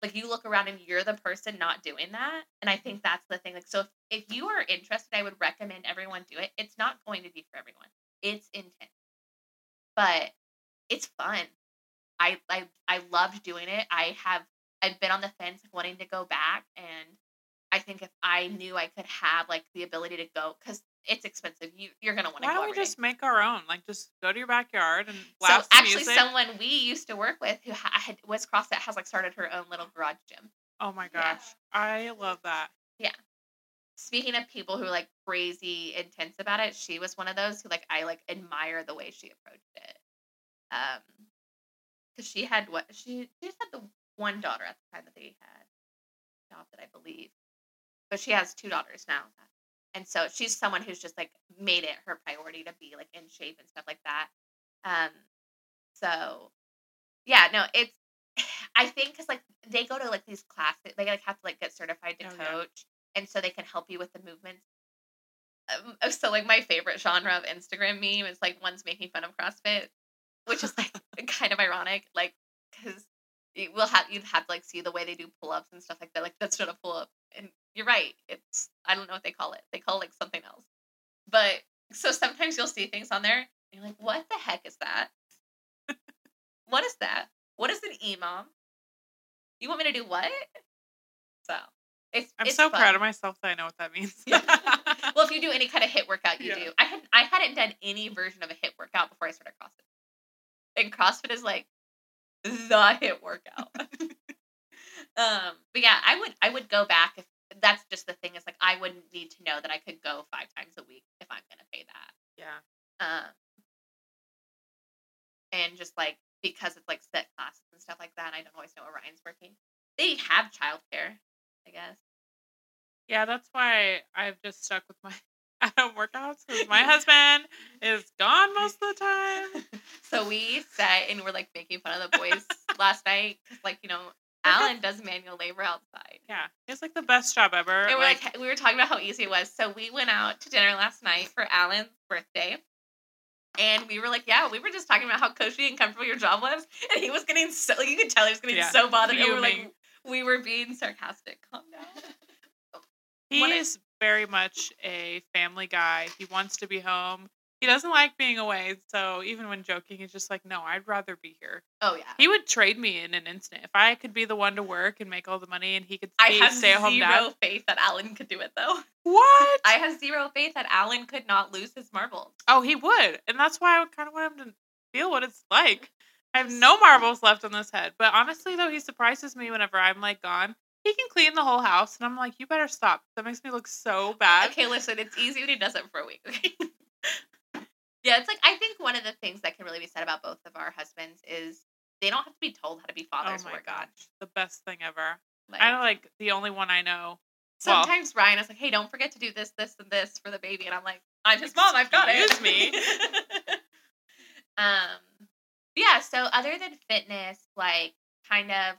Like you look around and you're the person not doing that. And I think that's the thing. Like so if, if you are interested, I would recommend everyone do it. It's not going to be for everyone. It's intense. But it's fun. I I I loved doing it. I have I've been on the fence wanting to go back and I think if I mm. knew I could have like the ability to go cuz it's expensive. You you're gonna want to Why go. don't we every day. just make our own? Like, just go to your backyard and So blast some actually, music. someone we used to work with who ha- had was CrossFit has like started her own little garage gym. oh my Yeah. gosh, I love that. Yeah. Speaking of people who are like crazy intense about it, she was one of those who like I like admire the way she approached it. Um, because she had what she she just had the one daughter at the time that they had adopted, I believe, but she has two daughters now, and so she's someone who's just like made it her priority to be like in shape and stuff like that. Um, so yeah, no, it's I think because like they go to like these classes, they like have to like get certified to Oh, yeah. coach, and so they can help you with the movements. Um, uh, so like my favorite genre of Instagram meme is like one's making fun of CrossFit, which is like kind of ironic, like because we'll have you'd have to like see the way they do pull ups and stuff like that. Like that's not a pull up, and you're right. It's I don't know what they call it. They call it like something else. But so sometimes you'll see things on there, and you're like, what the heck is that? what is that? What is an EMOM? You want me to do what? So it's I'm it's so fun. proud of myself that I know what that means. Yeah. well, if you do any kind of HIIT workout, you Yeah. do. I had I hadn't done any version of a HIIT workout before I started CrossFit, and CrossFit is like the HIIT workout. um, but yeah, I would I would go back if that's just the thing is like I wouldn't need to know that I could go five times a week if I'm gonna pay that. yeah. Um, and just like because it's like set classes and stuff like that, I don't always know where Ryan's working. They have childcare, I guess. Yeah, that's why I've just stuck with my at workouts because my husband is gone most of the time. so we sat and we're like making fun of the boys last night because, like, you know, Alan does manual labor outside. Yeah, it's like the best job ever. And we're like, like, we were talking about how easy it was. So we went out to dinner last night for Alan's birthday. And we were like, yeah, we were just talking about how cushy and comfortable your job was. And he was getting so, like, you could tell he was getting Yeah, so bothered. And we were like, we were being sarcastic. Calm down. he is very much a family guy. He wants to be home. He doesn't like being away. So even when joking, he's just like, no, I'd rather be here. Oh, yeah. He would trade me in an instant if I could be the one to work and make all the money, and he could I have stay at home zero dad. faith that Alan could do it, though. What? I have zero faith that Alan could not lose his marbles. Oh, he would, and that's why I kind of want him to feel what it's like. I have no marbles left on this head, but honestly, though, he surprises me whenever I'm like gone. He can clean the whole house, and I'm like, you better stop. That makes me look so bad. Okay, listen, it's easy when he does it for a week. Okay. yeah, it's like I think one of the things that can really be said about both of our husbands is they don't have to be told how to be fathers. Oh my gosh, the best thing ever. Like, I'm like the only one I know. well- sometimes Ryan is like, "Hey, don't forget to do this, this, and this for the baby," and I'm like, "I'm his mom. I've got it." Excuse me. um, yeah. So other than fitness, like, kind of,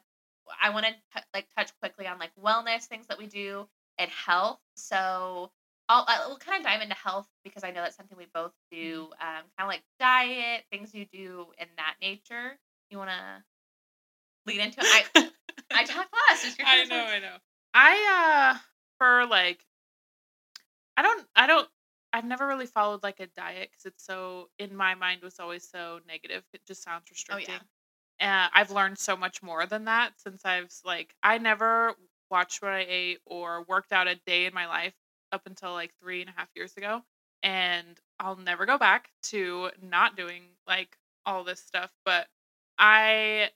I want to t- like touch quickly on like wellness things that we do and health. So I'll, I'll kind of dive into health because I know that's something we both do. Mm-hmm. Um, kind of like diet, things you do in that nature. You want to lead into it? I I talk less. I know. I know. I uh for like I don't I don't I've never really followed like a diet because it's so in my mind was always so negative. It just sounds Oh, yeah. Uh, I've learned so much more than that since I've like I never watched what I ate or worked out a day in my life up until like three and a half years ago, and I'll never go back to not doing like all this stuff. But I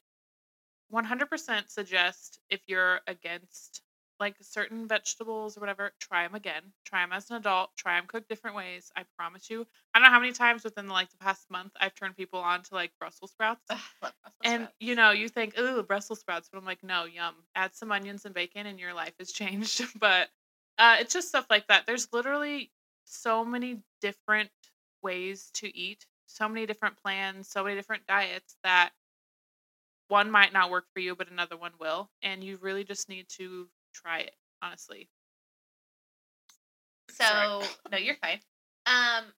100% suggest if you're against like certain vegetables or whatever, try them again. Try them as an adult. Try them cooked different ways. I promise you. I don't know how many times within like the past month I've turned people on to like Brussels sprouts. Ugh, Brussels And sprouts. you know, you think, ooh, Brussels sprouts, but I'm like, no, yum. Add some onions and bacon, and your life has changed. but uh, it's just stuff like that. There's literally so many different ways to eat, so many different plans, so many different diets that one might not work for you, but another one will. And you really just need to try it, honestly. So Sorry. no, you're fine. Um,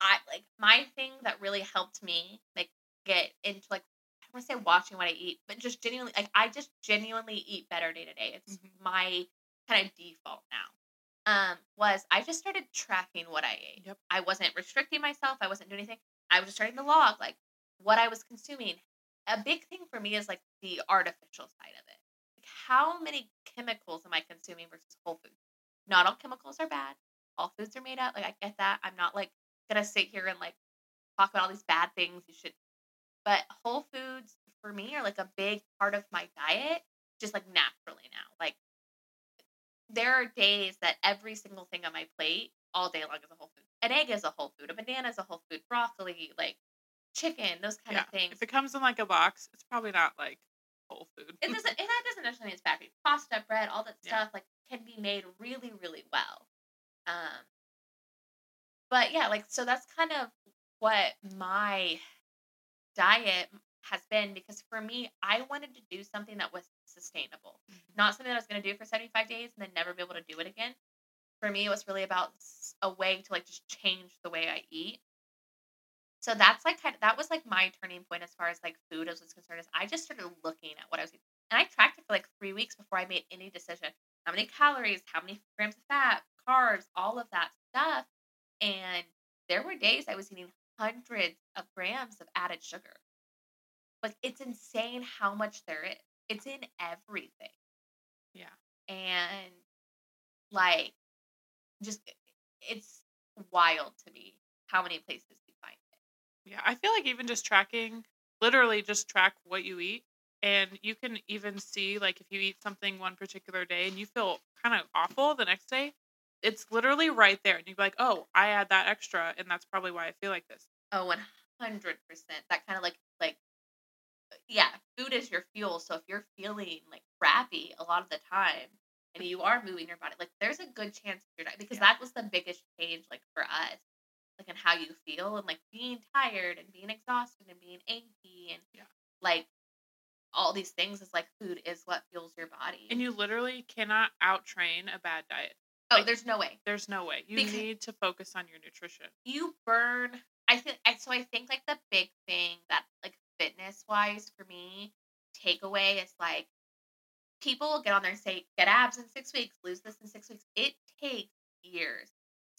I like my thing that really helped me like get into like I don't want to say watching what I eat, but just genuinely like I just genuinely eat better day to day. It's Mhm. my kind of default now. Um, was I just started tracking what I ate. Yep. I wasn't restricting myself. I wasn't doing anything. I was just starting to log like what I was consuming. A big thing for me is like the artificial side of it. How many chemicals am I consuming versus whole foods? Not all chemicals are bad. all foods are made of. Like I get that. I'm not like gonna sit here and like talk about all these bad things you should but whole foods for me are like a big part of my diet, just like naturally now. Like there are days that every single thing on my plate all day long is a whole food. An egg is a whole food, a banana is a whole food, broccoli, like chicken, those kind yeah. of things. If it comes in like a box, it's probably not like whole food. it doesn't and that doesn't necessarily mean it's bad for you. Pasta, bread, all that Yeah. stuff like can be made really, really well. Um but yeah, like so that's kind of what my diet has been because for me, I wanted to do something that was sustainable, not something that I was going to do for 75 days and then never be able to do it again. For me, it was really about a way to like just change the way I eat. So that's like kind of that was like my turning point as far as like food is was concerned. Is I just started looking at what I was eating, and I tracked it for like three weeks before I made any decision. How many calories, how many grams of fat, carbs, all of that stuff. And there were days I was eating hundreds of grams of added sugar. Like it's insane how much there is. It's in everything. Yeah. And like just it's wild to me how many places you find it. Yeah, I feel like even just tracking, literally just track what you eat. And you can even see, like, if you eat something one particular day and you feel kind of awful the next day, it's literally right there. And you'd be like, oh, I add that extra. And that's probably why I feel like this. Oh, Oh, one hundred percent. That kind of like like uh, yeah, food is your fuel. So if you're feeling like crappy a lot of the time and you are moving your body, like there's a good chance you're not because Yeah. that was the biggest change like for us. Like in how you feel and like being tired and being exhausted and being achy and Yeah. like all these things is like food is what fuels your body. And you literally cannot out train a bad diet. oh, like- there's no way. There's no way. You Because- need to focus on your nutrition. you burn i think I, so i think like the big thing that like fitness wise for me takeaway is like people will get on there and say get abs in six weeks lose this in six weeks it takes years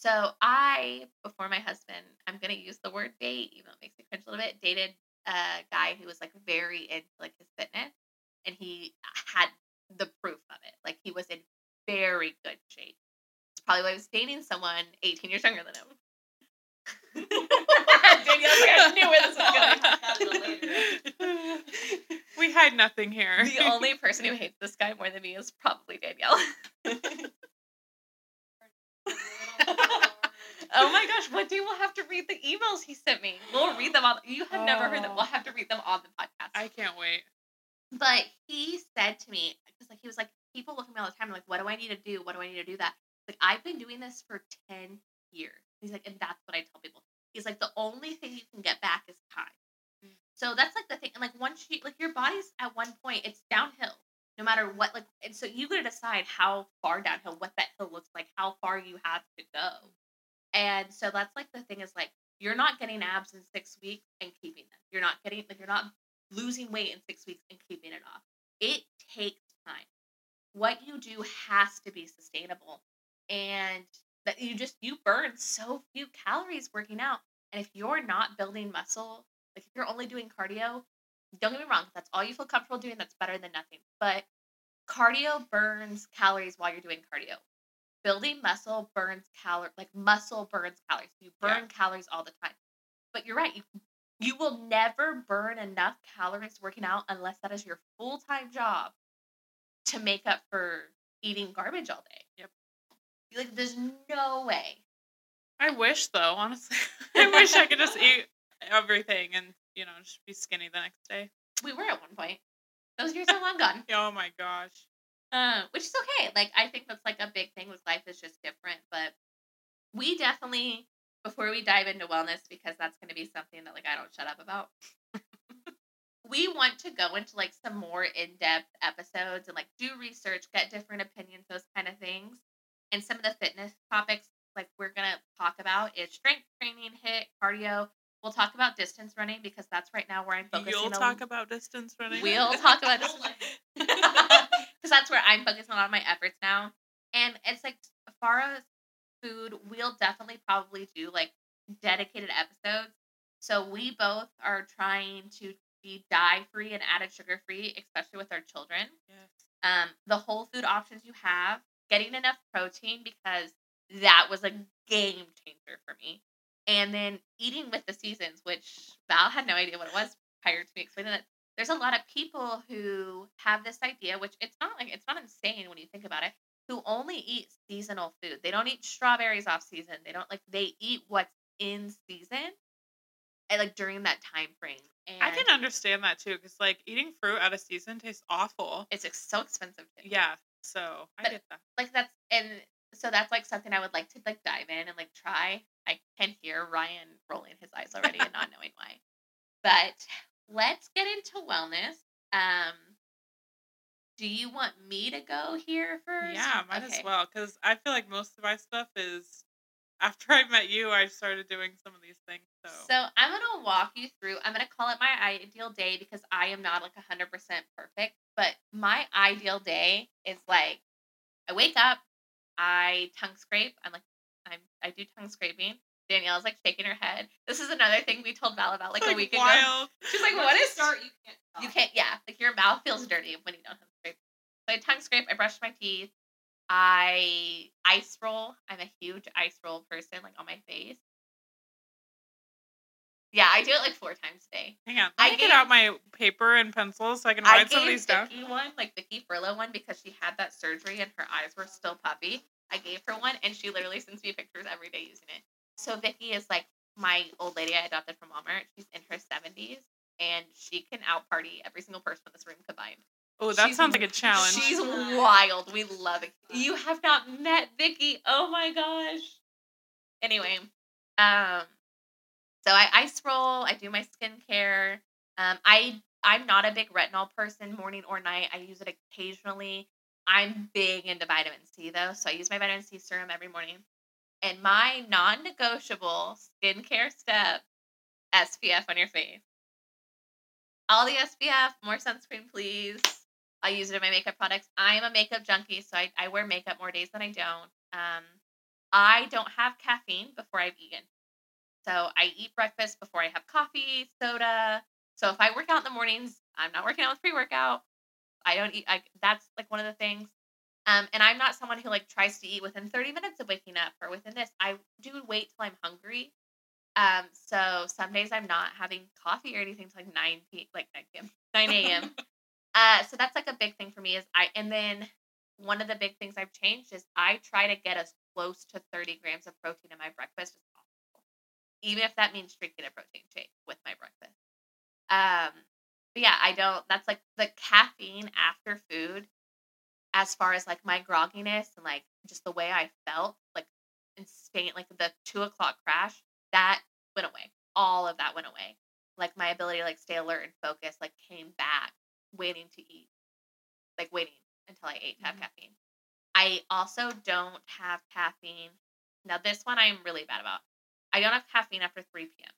so i before my husband i'm going to use the word date even though it makes me cringe a little bit dated a guy who was like very into like his fitness and he had the proof of it like he was in very good shape it's probably why I was dating someone 18 years younger than him. Danielle's like, I knew where this was going. we hide nothing here. The only person who hates this guy more than me is probably Danielle. oh my gosh, one day we'll have to read the emails he sent me. We'll read them on. You have never heard them. Oh. We'll have to read them on the podcast. I can't wait. But he said to me, because like he was like, people look at me all the time, like, what do I need to do? What do I need to do that? Like, I've been doing this for 10 years. He's like, and that's what I tell people. He's like, the only thing you can get back is time. Mm. So that's like the thing. And like once you like your body's at one point, it's downhill. No matter what, like and so you gotta decide how far downhill, what that hill looks like, how far you have to go. And so that's like the thing is like you're not getting abs in six weeks and keeping them. You're not getting like you're not losing weight in six weeks and keeping it off. It takes time. What you do has to be sustainable. And that you just you burn so few calories working out. And if you're not building muscle, like if you're only doing cardio, don't get me wrong, that's all you feel comfortable doing, that's better than nothing. But cardio burns calories while you're doing cardio. Building muscle burns calories, like muscle burns calories. You burn Yeah. calories all the time. But you're right, you you will never burn enough calories working out unless that is your full time job to make up for eating garbage all day. Yep. Like there's no way. I wish though, honestly. I wish I could just eat everything and, you know, just be skinny the next day. We were at one point. Those years are long gone. Oh my gosh. Uh, which is okay. Like I think that's like a big thing with life is just different. But we definitely before we dive into wellness, because that's gonna be something that like I don't shut up about. we want to go into like some more in-depth episodes and like do research, get different opinions, those kind of things. And some of the fitness topics like we're gonna talk about is strength training, HIIT, cardio. We'll talk about distance running because that's right now where I'm focusing. You'll a talk about distance running. We'll talk about this because that's where I'm focusing a lot of my efforts now. And it's like as far as food, we'll definitely probably do like dedicated episodes. So we both are trying to be dye free and added sugar free, especially with our children. Yes. Um, the whole food options you have, getting enough protein because that was a game changer for me. And then eating with the seasons, which Val had no idea what it was prior to me explaining it. There's a lot of people who have this idea, which it's not like it's not insane when you think about it, who only eat seasonal food. They don't eat strawberries off season. They don't like they eat what's in season and like during that time frame. And I can understand that too, because like eating fruit out of season tastes awful. it's ex- so expensive too. Yeah, so I But- get that. like that's and so that's like something I would like to like dive in and like try. I can hear Ryan rolling his eyes already and not knowing why. But let's get into wellness. Um do you want me to go here first? Yeah, might as well, because I feel like most of my stuff is after I met you. I started doing some of these things. So, So I'm gonna walk you through. I'm gonna call it my ideal day because I am not like hundred percent perfect. But my ideal day is like I wake up, I tongue scrape. I'm like I'm I do tongue scraping. Danielle's like shaking her head. This is another thing we told Val about like, It's, a week ago. She's like, Once "What you is start? You can't. you can't yeah like your mouth feels dirty when you don't tongue scrape." So I tongue scrape. I brush my teeth. I ice roll. I'm a huge ice roll person, like on my face. Yeah, I do it like four times a day. Hang on, I let me get out my paper and pencils so I can I write some of gave these down. Vicky one, like Vicky Furlow one, because she had that surgery and her eyes were still puffy. I gave her one, and she literally sends me pictures every day using it. So Vicky is like my old lady I adopted from Walmart. She's in her seventies, and she can out party every single person in this room combined. Oh, that she's- sounds like a challenge. She's wild. We love it. You have not met Vicky. Oh my gosh. Anyway, um, so I ice roll. I do my skincare. Um, I I'm not a big retinol person, morning or night. I use it occasionally. I'm big into vitamin C though, so I use my vitamin C serum every morning. And my non-negotiable skincare step: SPF on your face. All the SPF, more sunscreen, please. I use it in my makeup products. I am a makeup junkie, so I, I wear makeup more days than I don't. Um, I don't have caffeine before I've eaten. So I eat breakfast before I have coffee, soda. So if I work out in the mornings, I'm not working out with pre workout. I don't eat. I, that's like one of the things. Um, and I'm not someone who like tries to eat within 30 minutes of waking up or within this. I do wait till I'm hungry. Um, so some days I'm not having coffee or anything till like 9 p like 9 p.m. 9 a.m. Uh, so that's like a big thing for me is I and then one of the big things I've changed is I try to get as close to 30 grams of protein in my breakfast as possible. Even if that means drinking a protein shake with my breakfast. Um but yeah, I don't that's like the caffeine after food, as far as like my grogginess and like just the way I felt, like insane like the two o'clock crash, that went away. All of that went away. Like my ability to like stay alert and focus like came back waiting to eat, like waiting until I ate to have Mhm. caffeine. I also don't have caffeine. Now, this one I'm really bad about. I don't have caffeine after 3 p.m.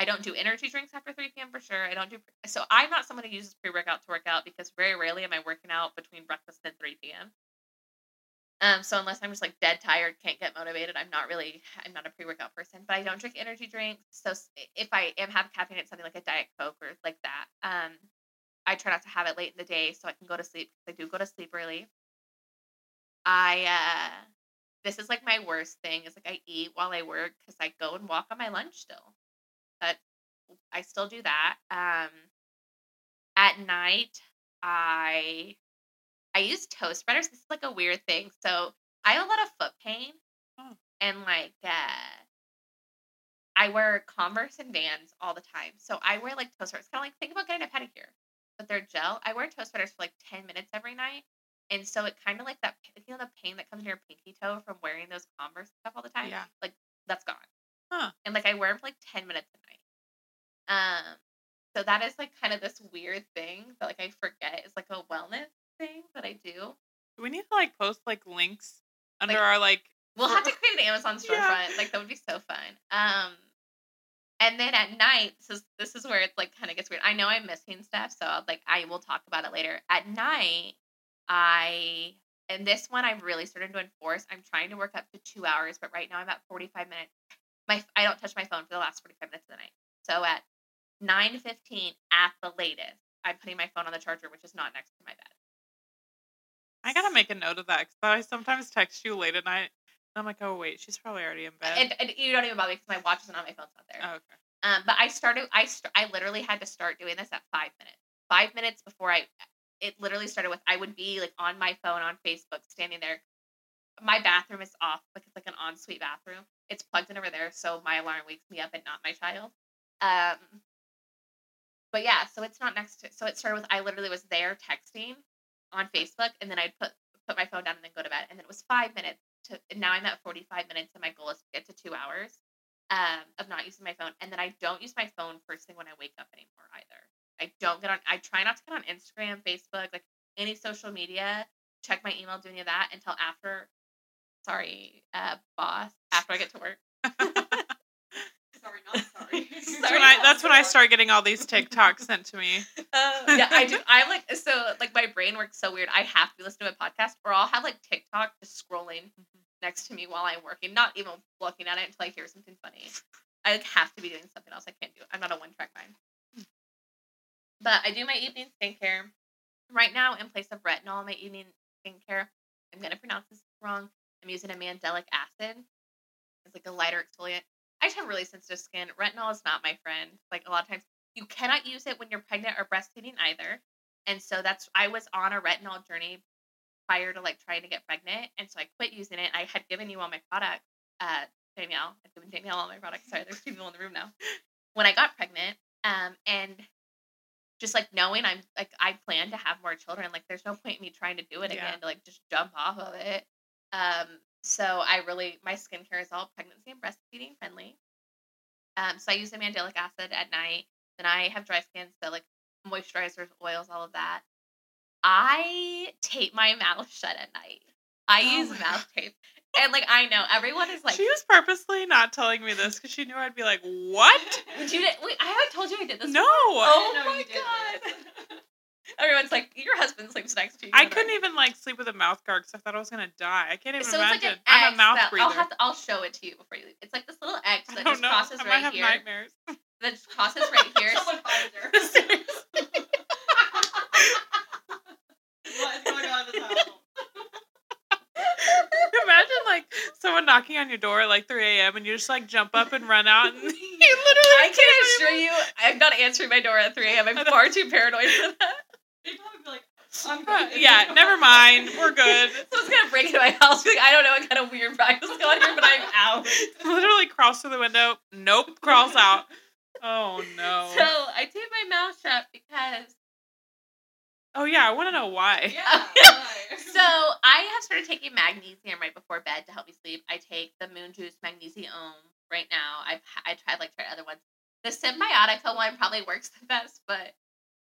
I don't do energy drinks after 3 p.m. for sure. I don't do so. I'm not someone who uses pre workout to work out because very rarely am I working out between breakfast and 3 p.m. Um, so unless I'm just like dead tired, can't get motivated, I'm not really I'm not a pre workout person. But I don't drink energy drinks. So if I am have caffeine, it's something like a diet coke or like that. Um, I try not to have it late in the day so I can go to sleep. 'cause I do go to sleep early. I uh this is like my worst thing is like I eat while I work because I go and walk on my lunch still. But I still do that. Um at night I I use toe spreaders. This is like a weird thing. So I have a lot of foot pain. Oh. And like uh I wear Converse and Vans all the time. So I wear like toe spreaders. Kind of like think about getting a pedicure, but they're gel. I wear toe spreaders for like 10 minutes every night. And so it kind of like that, you know, the pain that comes in your pinky toe from wearing those Converse stuff all the time. Yeah. Like that's gone. Huh. And like I wear them for like 10 minutes. Um, so that is like kind of this weird thing that like I forget is like a wellness thing that I do. Do we need to like post like links under Like- our like? We'll have to create an Amazon storefront. Yeah. Like that would be so fun. Um, and then at night, this is this is where it's like kind of gets weird. I know I'm missing stuff, so I'll, like I will talk about it later. At night, I and this one I'm really starting to enforce. I'm trying to work up to two hours, but right now I'm at 45 minutes. My I don't touch my phone for the last 45 minutes of the night. So at 9:15 at the latest, I'm putting my phone on the charger, which is not next to my bed. I gotta make a note of that because I sometimes text you late at night and I'm like, oh wait, she's probably already in bed. And, and you don't even bother because my watch isn't on my phone's not there. oh, okay. Um, but I started. I st- I literally had to start doing this at five minutes. Five minutes before I. It literally started with I would be like on my phone on Facebook, standing there. My bathroom is off like it's like an ensuite bathroom. It's plugged in over there, so my alarm wakes me up and not my child. Um. But yeah, so it's not next to. So it started with I literally was there texting on Facebook, and then I'd put put my phone down and then go to bed, and then it was five minutes to. And now I'm at forty five minutes, and my goal is to get to two hours um, of not using my phone, and then I don't use my phone first thing when I wake up anymore either. I don't get on. I try not to get on Instagram, Facebook, like any social media. Check my email, do any of that until after. Sorry, uh, boss. After I get to work. sorry, not sorry. That's Sorry, when I, that's when I sorry. start getting all these TikToks sent to me. Uh, yeah, I do. I'm like so like my brain works so weird. I have to be listening to a podcast, or I'll have like TikTok just scrolling next to me while I'm working, not even looking at it until I hear something funny. I like have to be doing something else. I can't do it. I'm not a one track mind. But I do my evening skincare. Right now, in place of retinol, my evening skincare, I'm gonna pronounce this wrong. I'm using a mandelic acid. It's like a lighter exfoliant. I just have really sensitive skin. Retinol is not my friend. Like a lot of times, you cannot use it when you're pregnant or breastfeeding either. And so that's I was on a retinol journey prior to like trying to get pregnant, and so I quit using it. I had given you all my products, uh, Danielle. I've given Danielle all my products. Sorry, there's two people in the room now. When I got pregnant, um, and just like knowing I'm like I plan to have more children, like there's no point in me trying to do it Yeah. again to like just jump off of it. Um, so I really my skincare is all pregnancy and breastfeeding friendly. Um, so I use the mandelic acid at night. Then I have dry skin, so like moisturizers, oils, all of that. I tape my mouth shut at night. I Oh use mouth tape. And like I know everyone is like she was purposely not telling me this because she knew I'd be like, "What? Did you wait, I haven't told you I did this. no!" Oh I my God. this. Everyone's like, your husband sleeps next to you. I couldn't even like sleep with a mouth guard because I thought I was gonna die. I can't even So it's like an I'm X a mouth that, breather. I'll have to, I'll show it to you before you leave. It's like this little X I that don't just know. crosses I might right have here. nightmares. That just crosses right here. Someone finds her. what is going on in this house? Imagine like someone knocking on your door at like 3 a.m. and you just like jump up and run out and you literally. I can assure you, I'm not answering my door at 3 a.m. I'm far too paranoid for that. They'd probably be like, I'm Uh, good. yeah, never mind. We're good. Someone's gonna break into my house. Like, I don't know what kind of weird vibe is going on here, but I'm out. literally crawls through the window. Nope, crawls out. Oh no. So I tape my mouth shut because oh yeah, I want to know why. Yeah. So I have started taking magnesium right before bed to help me sleep. I take the Moon Juice Magnesium right now. I've I tried like tried other ones. The Cymbiotika one probably works the best, but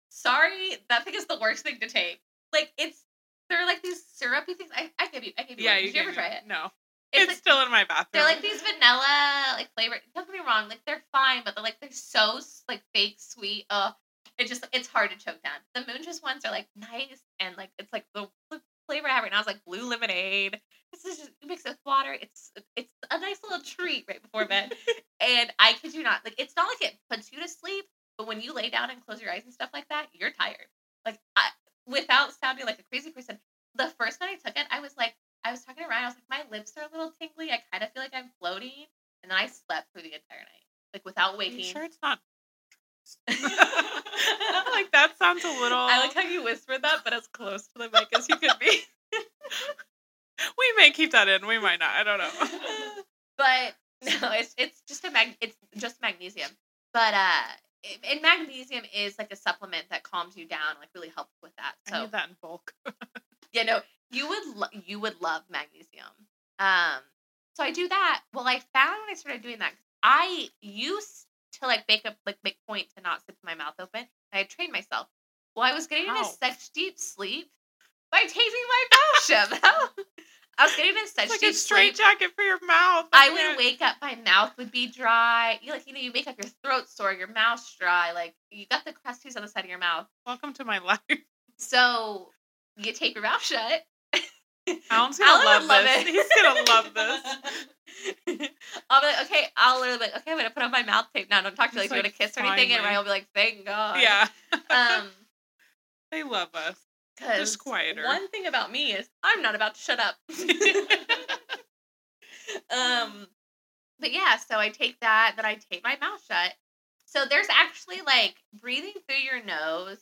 sorry, that thing is the worst thing to take. Like it's they're like these syrupy things. I, I give you I give you Yeah, one. you Did you ever me- try it? No, It's, it's, like, still in my bathroom. they're like these vanilla like flavor. Don't get me wrong, like they're fine, but they're like they're so like fake sweet. Uh, it just it's hard to choke down. The Moon Juice ones are like nice and like it's like the, the flavor I have right now is like blue lemonade. This is just you mix it with water. It's it's a nice little treat right before bed. and I kid you not, like it's not like it puts you to sleep, but when you lay down and close your eyes and stuff like that, you're tired. Like I, without sounding like a crazy person, the first night I took it, I was like, I was talking to Ryan. I was like, my lips are a little tingly. I kind of feel like I'm floating, and then I slept through the entire night, like without Are waking. you sure it's not? like that sounds a little. I like how you whispered that, but as close to the mic as you could be. we may keep that in. We might not. I don't know. but no, it's it's just a mag. It's just magnesium. But uh, and magnesium is like a supplement that calms you down, like really helps with that. I So need that in bulk. you know, you would lo- you would love magnesium. Um, so I do that. Well, I found when I started doing that, I used to like make a like make point to not with my mouth open. I had trained myself. Well, I was getting into such deep sleep by taping my mouth shut. I was getting into such It's like a straight sleep. jacket for your mouth. I can't- would wake up, my mouth would be dry. You like, you know, you wake up, your throat sore, your mouth's dry. Like you got the crusties on the side of your mouth. Welcome to my life. So you tape your mouth shut. Alan's gonna Alan love, love this. it. He's gonna love this. I'll be like, okay, I'll literally be like, okay, I'm gonna put on my mouth tape now. Don't talk to me like, It's you want like, to kiss or anything, and finally. Ryan will be like, thank God. Yeah, Um, they love us. Just quieter. One thing about me is I'm not about to shut up. um, but yeah, so I take that, then I tape my mouth shut. So there's actually like breathing through your nose,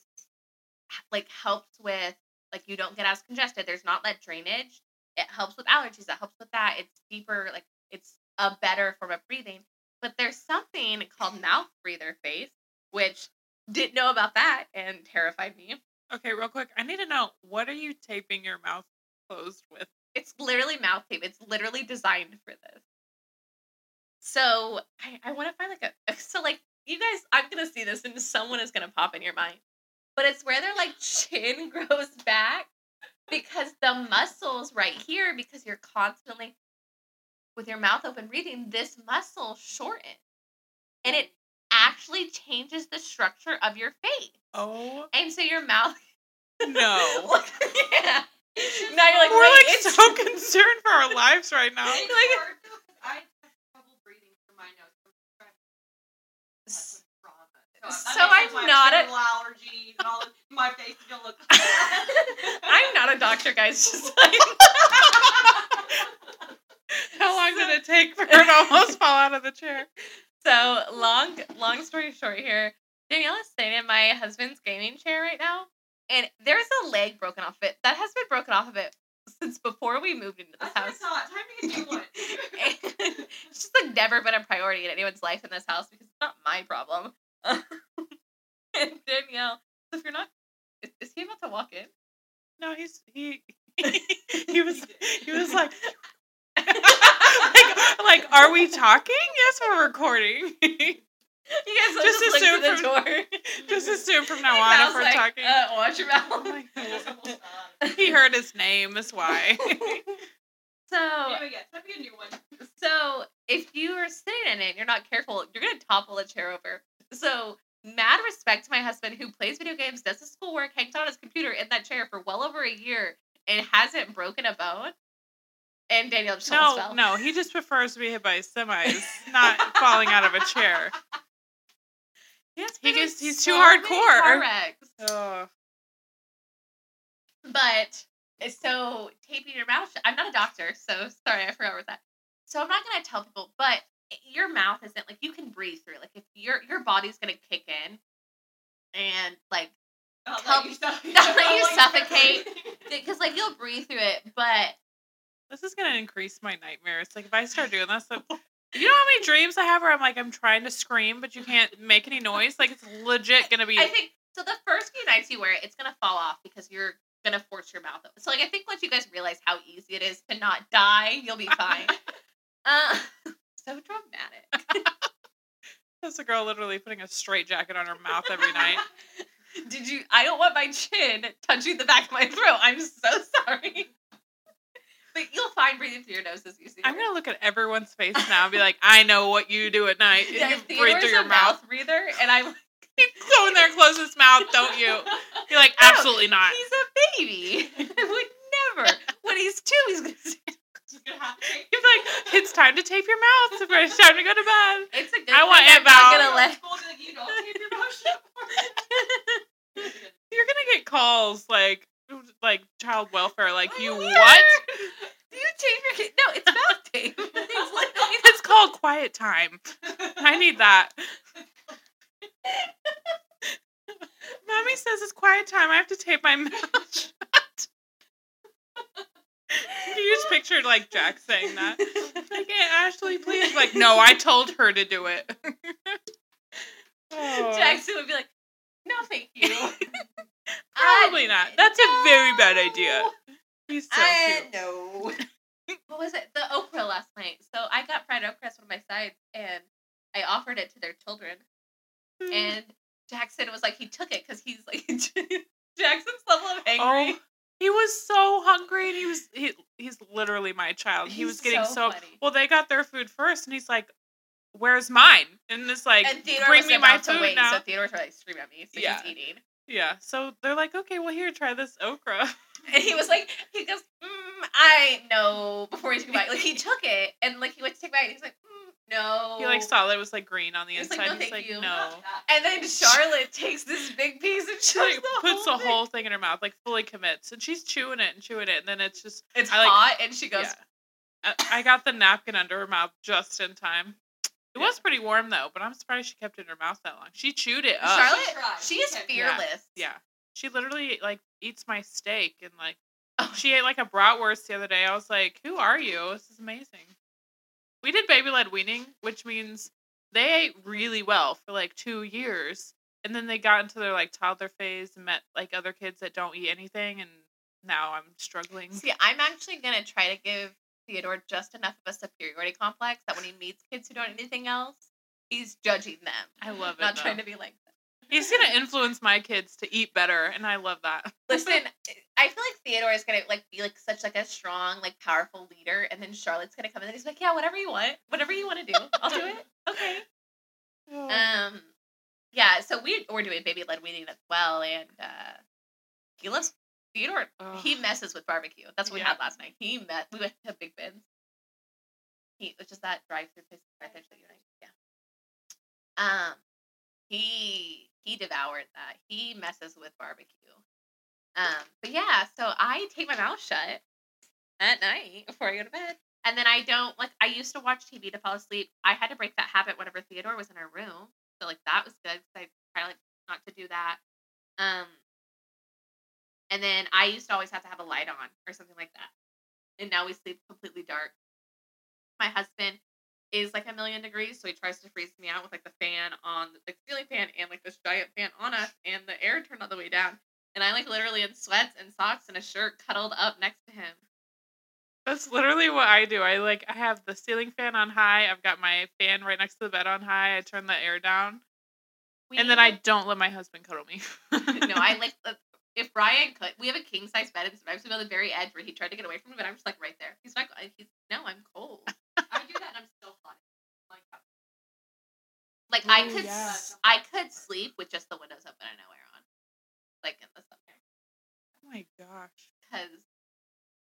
like helps with like you don't get as congested. There's not that drainage. It helps with allergies. It helps with that. It's deeper, like it's a better form of breathing. But there's something called mouth breather face, which didn't know about that and terrified me. Okay, real quick. I need to know what are you taping your mouth closed with? It's literally mouth tape. It's literally designed for this. So I, I want to find like a so like you guys I'm gonna see this and someone is gonna pop in your mind. But it's where their like chin grows back because the muscles right here, because you're constantly with your mouth open reading, this muscle shortens. And it actually changes the structure of your face. Oh And so your mouth no. yeah. Now you're like, We're like it's- so concerned for our lives right now. It's like- hard I have trouble breathing through my nose. I'm trying to- that's with trauma. that So I'm why I have not a- terrible allergies and all this. My face is gonna look. I'm not a doctor, guys. Just like How long did it take for her to almost fall out of the chair? So long, long story short here. Danielle is sitting in my husband's gaming chair right now, and there's a leg broken off of it. That has been broken off of it since before we moved into this That's house. thought. Time to get one. It's just like never been a priority in anyone's life in this house because it's not my problem. and Danielle, so if you're not, is, is he about to walk in? No, he's he he was he was like like, like like, are we talking? Yes, we're recording. You guys Just just, just assume the from- door. Just assume from now on if we're like, talking. Uh, watch your mouth. Oh my It's God. almost done. he heard his name, that's why. so Anyway, yeah, time to get a new one. So if you are sitting in it and you're not careful, you're gonna topple a chair over. So mad respect to my husband who plays video games, does his schoolwork, hangs out on his computer in that chair for well over a year and hasn't broken a bone. And Daniel just almost no, fell. no, he just prefers to be hit by semis, not falling out of a chair. He, He gets- he's too hardcore. car. Oh. But eh, so taping your mouth shut. I'm not a doctor, so sorry, I forgot about that. So I'm not gonna tell people, but your mouth isn't like you can breathe through. Like if your your body's gonna kick in and like Not Help- let you suffocate. not let you suffocate. because like you'll breathe through it, but This is gonna increase my nightmares. Like if I start doing this, like, you know how many dreams I have where I'm like I'm trying to scream but you can't make any noise. Like it's legit gonna be. I think so. The first few nights you wear it, it's gonna fall off because you're gonna force your mouth open. So like I think once you guys realize how easy it is to not die, you'll be fine. uh, so dramatic. That's a girl literally putting a straight jacket on her mouth every night. Did you? I don't want my chin touching the back of my throat. I'm so sorry. But you'll find breathing through your nose is easier. I'm gonna look at everyone's face now and be like, I know what you do at night. Yeah, you Theodore's breathe through your a mouth. breather, and I'm. Go in there and close his mouth, don't you? You're like, No, absolutely not. He's a baby. I would never. When he's two, he's gonna. Say, gonna have to take He's like, it's time to tape your mouth. It's time to go to bed. it's a good. I want thing I'm Aunt not Val. gonna let. School, like, you don't tape your mouth shut. You're gonna get calls like, like child welfare. Like you Weird. what? Do you tape your kid? No, it's mouth tape. It's called quiet time. I need that. Mommy says it's quiet time. I have to tape my mouth shut. you just pictured like Jack saying that. Like, Ashley, please. Like, no, I told her to do it. Oh. Jackson would be like, "No, thank you." Probably Uh, not. That's a very bad idea. He's so I cute. know. what was it? The okra last night. So I got fried okra as one of my sides, and I offered it to their children. Mm. And Jackson was like, he took it because he's like, Jackson's level of angry. Oh, he was so hungry, and he was he, he's literally my child. he was getting so so, funny. well. They got their food first, and he's like, "Where's mine?" And it's like, and Theodore "Bring me my about to food wait, now." so Theodore tried to scream at me, so Yeah. he's eating. Yeah. So they're like, "Okay, well here, try this okra." And he was like, he goes, mm, I know. Before he took a bite, like he took it, and like he went to take a bite, and he's like, mm, no. He like saw that it was like green on the He was like, inside. "No, he's like, you." "No." And then Charlotte takes this big piece and She like the puts whole the whole thing in her mouth, like fully commits, and she's chewing it and chewing it, and then it's just It's I like- hot, and she goes, yeah. I, I got the napkin under her mouth just in time. It Yeah. was pretty warm though, but I'm surprised she kept it in her mouth that long. She chewed it up. Charlotte, tried. she is Okay. Yeah. fearless. Yeah. She literally like eats my steak and like Oh, she ate like a bratwurst the other day. I was like, "Who are you? This is amazing." We did baby led weaning, which means they ate really well for like two years, and then they got into their like toddler phase and met like other kids that don't eat anything, and now I'm struggling. See, I'm actually gonna try to give Theodore just enough of a superiority complex that when he meets kids who don't anything else, he's judging them. I love it. Not though. trying to be like them. He's gonna influence my kids to eat better, and I love that. Listen, I feel like Theodore is gonna like be like such like a strong, like powerful leader, and then Charlotte's gonna come in and he's like, Yeah, whatever you want. Whatever you want to do. I'll do it. Okay. Um yeah, so we we're doing baby led weaning as well, and uh he loves Theodore he Ugh. messes with barbecue. That's what we Yeah. had last night. He met we went to Big Ben's. He which is that drive through place right there that you like. Yeah. Um he he devoured that. He messes with barbecue. Um but yeah, so I take my mouth shut at night before I go to bed. And then I don't like I used to watch TV to fall asleep. I had to break that habit whenever Theodore was in our room. So like that was good because I try like not to do that. Um and then I used to always have to have a light on or something like that. And now we sleep completely dark. My husband is like a million degrees, so he tries to freeze me out with like the fan on the ceiling fan and like this giant fan on us and the air turned all the way down. And I like literally in sweats and socks and a shirt cuddled up next to him. That's literally what I do. I like I have the ceiling fan on high. I've got my fan right next to the bed on high. I turn the air down, We and then I don't let my husband cuddle me. no, I like if Brian could. We have a king size bed, and I'm on the very edge where he tried to get away from me, but I'm just like right there. He's like, he's no, I'm cold. I would do that and I'm still hot. Like, Like I could, yeah. I could sleep with just the windows open and no air on, like in the summer, Oh my gosh. because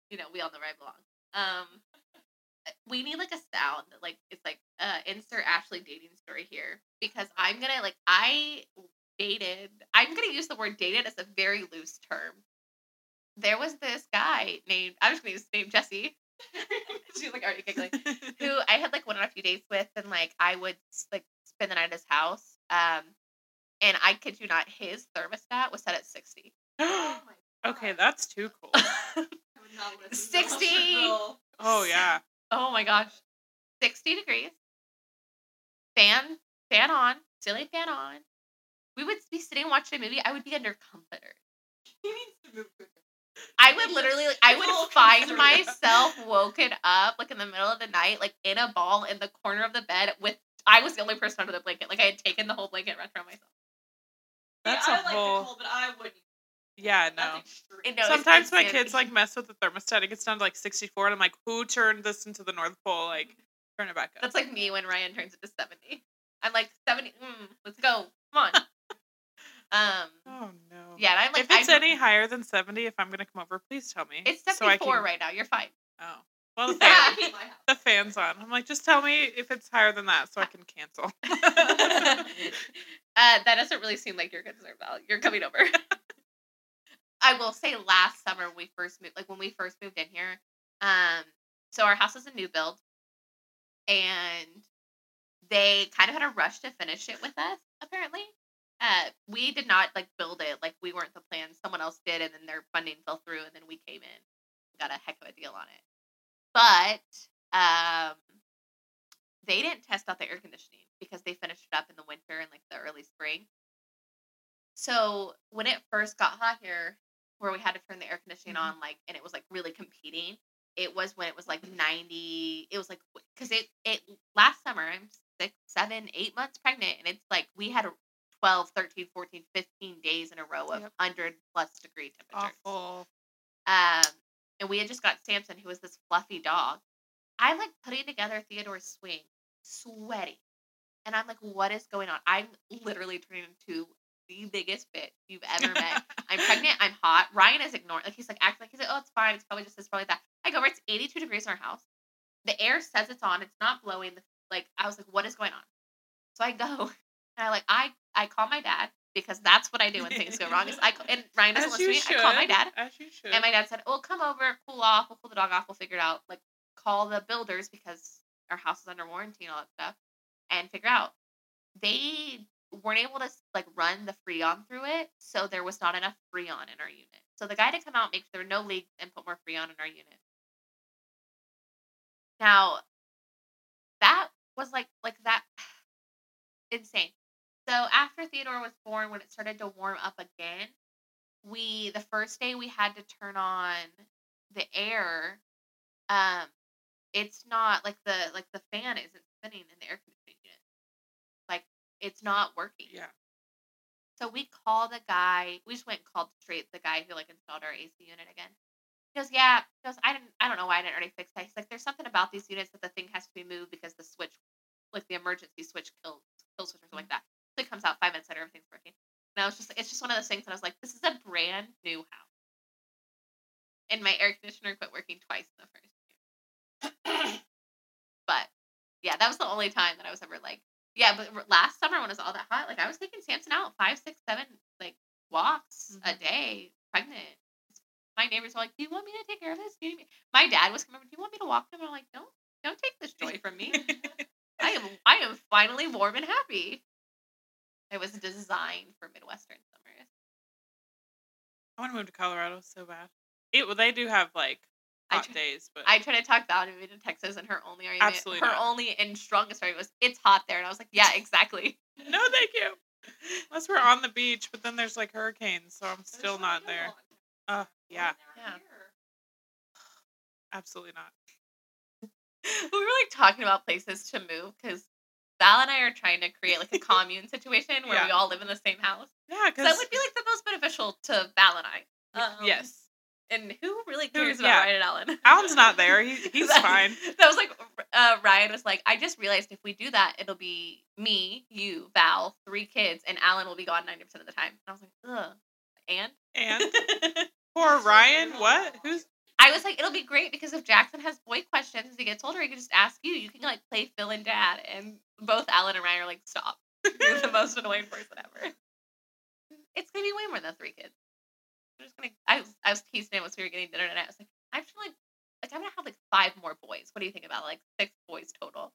you know we all know where I belong. Um, we need like a sound that like it's like uh insert Ashley dating story here because I'm gonna like I dated. I'm gonna use the word dated as a very loose term. There was this guy named I'm just gonna use the name Jesse. She's like already giggling. Who I had like one and a few dates with, and like I would like spend the night at his house. Um, and I kid you not, his thermostat was set at sixty. oh my okay, that's too cool. I would not 60. Oh yeah. Oh my gosh. 60 degrees. Fan fan on. Ceiling fan on. We would be sitting watching a movie. I would be under comforter. He needs to move quicker. I would literally like I would find myself woken up like in the middle of the night, like in a ball in the corner of the bed with I was the only person under the blanket. Like I had taken the whole blanket wrapped around myself. That's yeah, a I like whole- the cold, but I wouldn't. Yeah, no. No, Sometimes my kids like mess with the thermostat. It gets down to like 64, and I'm like, who turned this into the North Pole? Like, turn it back up. That's like me when Ryan turns it to 70. I'm like 70. Mm, let's go. Come on. um oh no. yeah, I'm like if it's I'm- any higher than 70, if I'm gonna come over, please tell me. It's so 74 can- right now. You're fine. Oh. Well, the, fan, Keep my house. the fan's on. I'm like, just tell me if it's higher than that so I can cancel. uh, that doesn't really seem like your concern, Val. You're coming over. I will say last summer when we first moved, like when we first moved in here, um, so our house is a new build, and they kind of had a rush to finish it with us. Apparently, uh, we did not like build it. Like we weren't the plan. Someone else did, and then their funding fell through, and then we came in, got a heck of a deal on it. But um, they didn't test out the air conditioning because they finished it up in the winter and like the early spring. So when it first got hot here, where we had to turn the air conditioning Mhm. on, like, and it was like really competing, it was when it was like 90. It was like, because it, it, last summer, I'm six, seven, eight months pregnant, and it's like we had 12, 13, 14, 15 days in a row of Yep. 100 plus degree temperatures. Awful. Um, and we had just got Samson, who was this fluffy dog. I'm like putting together Theodore's swing, sweaty. And I'm like, what is going on? I'm literally turning into the biggest bitch you've ever met. I'm pregnant. I'm hot. Ryan is ignoring. Like he's like acting like he's like, oh, it's fine. It's probably just this, probably that. I go over. It's 82 degrees in our house. The air says it's on. It's not blowing. Like I was like, what is going on? So I go and I like I I call my dad because that's what I do when things go wrong. Is I call, and Ryan doesn't As listen to me. I call my dad As you should. and my dad said, "Oh, come over, cool off. We'll cool the dog off. We'll figure it out. Like, call the builders because our house is under warranty and all that stuff, and figure out they weren't able to like run the freon through it, so there was not enough freon in our unit. So the guy had to come out make sure there were no leaks and put more freon in our unit. Now, that was like like that insane. So after Theodore was born, when it started to warm up again, we the first day we had to turn on the air. Um, it's not like the like the fan isn't spinning in the air conditioning unit. Like it's not working. Yeah. So we called the guy. We just went and called straight the guy who like installed our AC unit again. He goes, yeah. He goes, I didn't. I don't know why I didn't already fix that. He's like, there's something about these units that the thing has to be moved because the switch, like the emergency switch, kills kill switch or something like that. It comes out five minutes later, everything's working. And I was just, like, it's just one of those things that I was like, this is a brand new house, and my air conditioner quit working twice in the first year. but yeah, that was the only time that I was ever like, yeah. But last summer when it was all that hot, like I was taking Samson out five, six, seven like walks a Mhm. day, pregnant. My neighbors were like, "Do you want me to take care of this? Do you need me?" My dad was coming over. Do you want me to walk him? And I'm like, "Don't, don't take this joy from me. I am, I am finally warm and happy." It was designed for Midwestern summers. I want to move to Colorado so bad. It well, they do have like hot tr- days, but I tried to talk Val to move to Texas, and her only argument, Absolutely her not. only and strongest argument was, "It's hot there," and I was like, "Yeah, exactly." no, thank you. Unless we're on the beach, but then there's like hurricanes, so I'm still not there. Uh, yeah, Yeah. absolutely not. we were like talking about places to move because Val and I are trying to create like a commune situation where we all live in the same house. Yeah, because that would be like the most beneficial to Val and I. Um, yes, And who really Who- cares about yeah. Ryan and Alan? Alan's not there. He, he's That- fine. That was like uh, Ryan was like, I just realized if we do that, it'll be me, you, Val, three kids, and Alan will be gone ninety percent of the time. And I was like, ugh. And And poor Ryan, what? Who's I was like, it'll be great because if Jackson has boy questions as he gets older, he can just ask you. You can like play Phil and Dad, and both Alan and Ryan are like, stop. You're the most annoying person ever. It's gonna be way more than three kids. I'm just gonna. I was, I was teasing him as we were getting dinner tonight. I was like, I'm actually like, like I'm gonna have like five more boys. What do you think about like six boys total?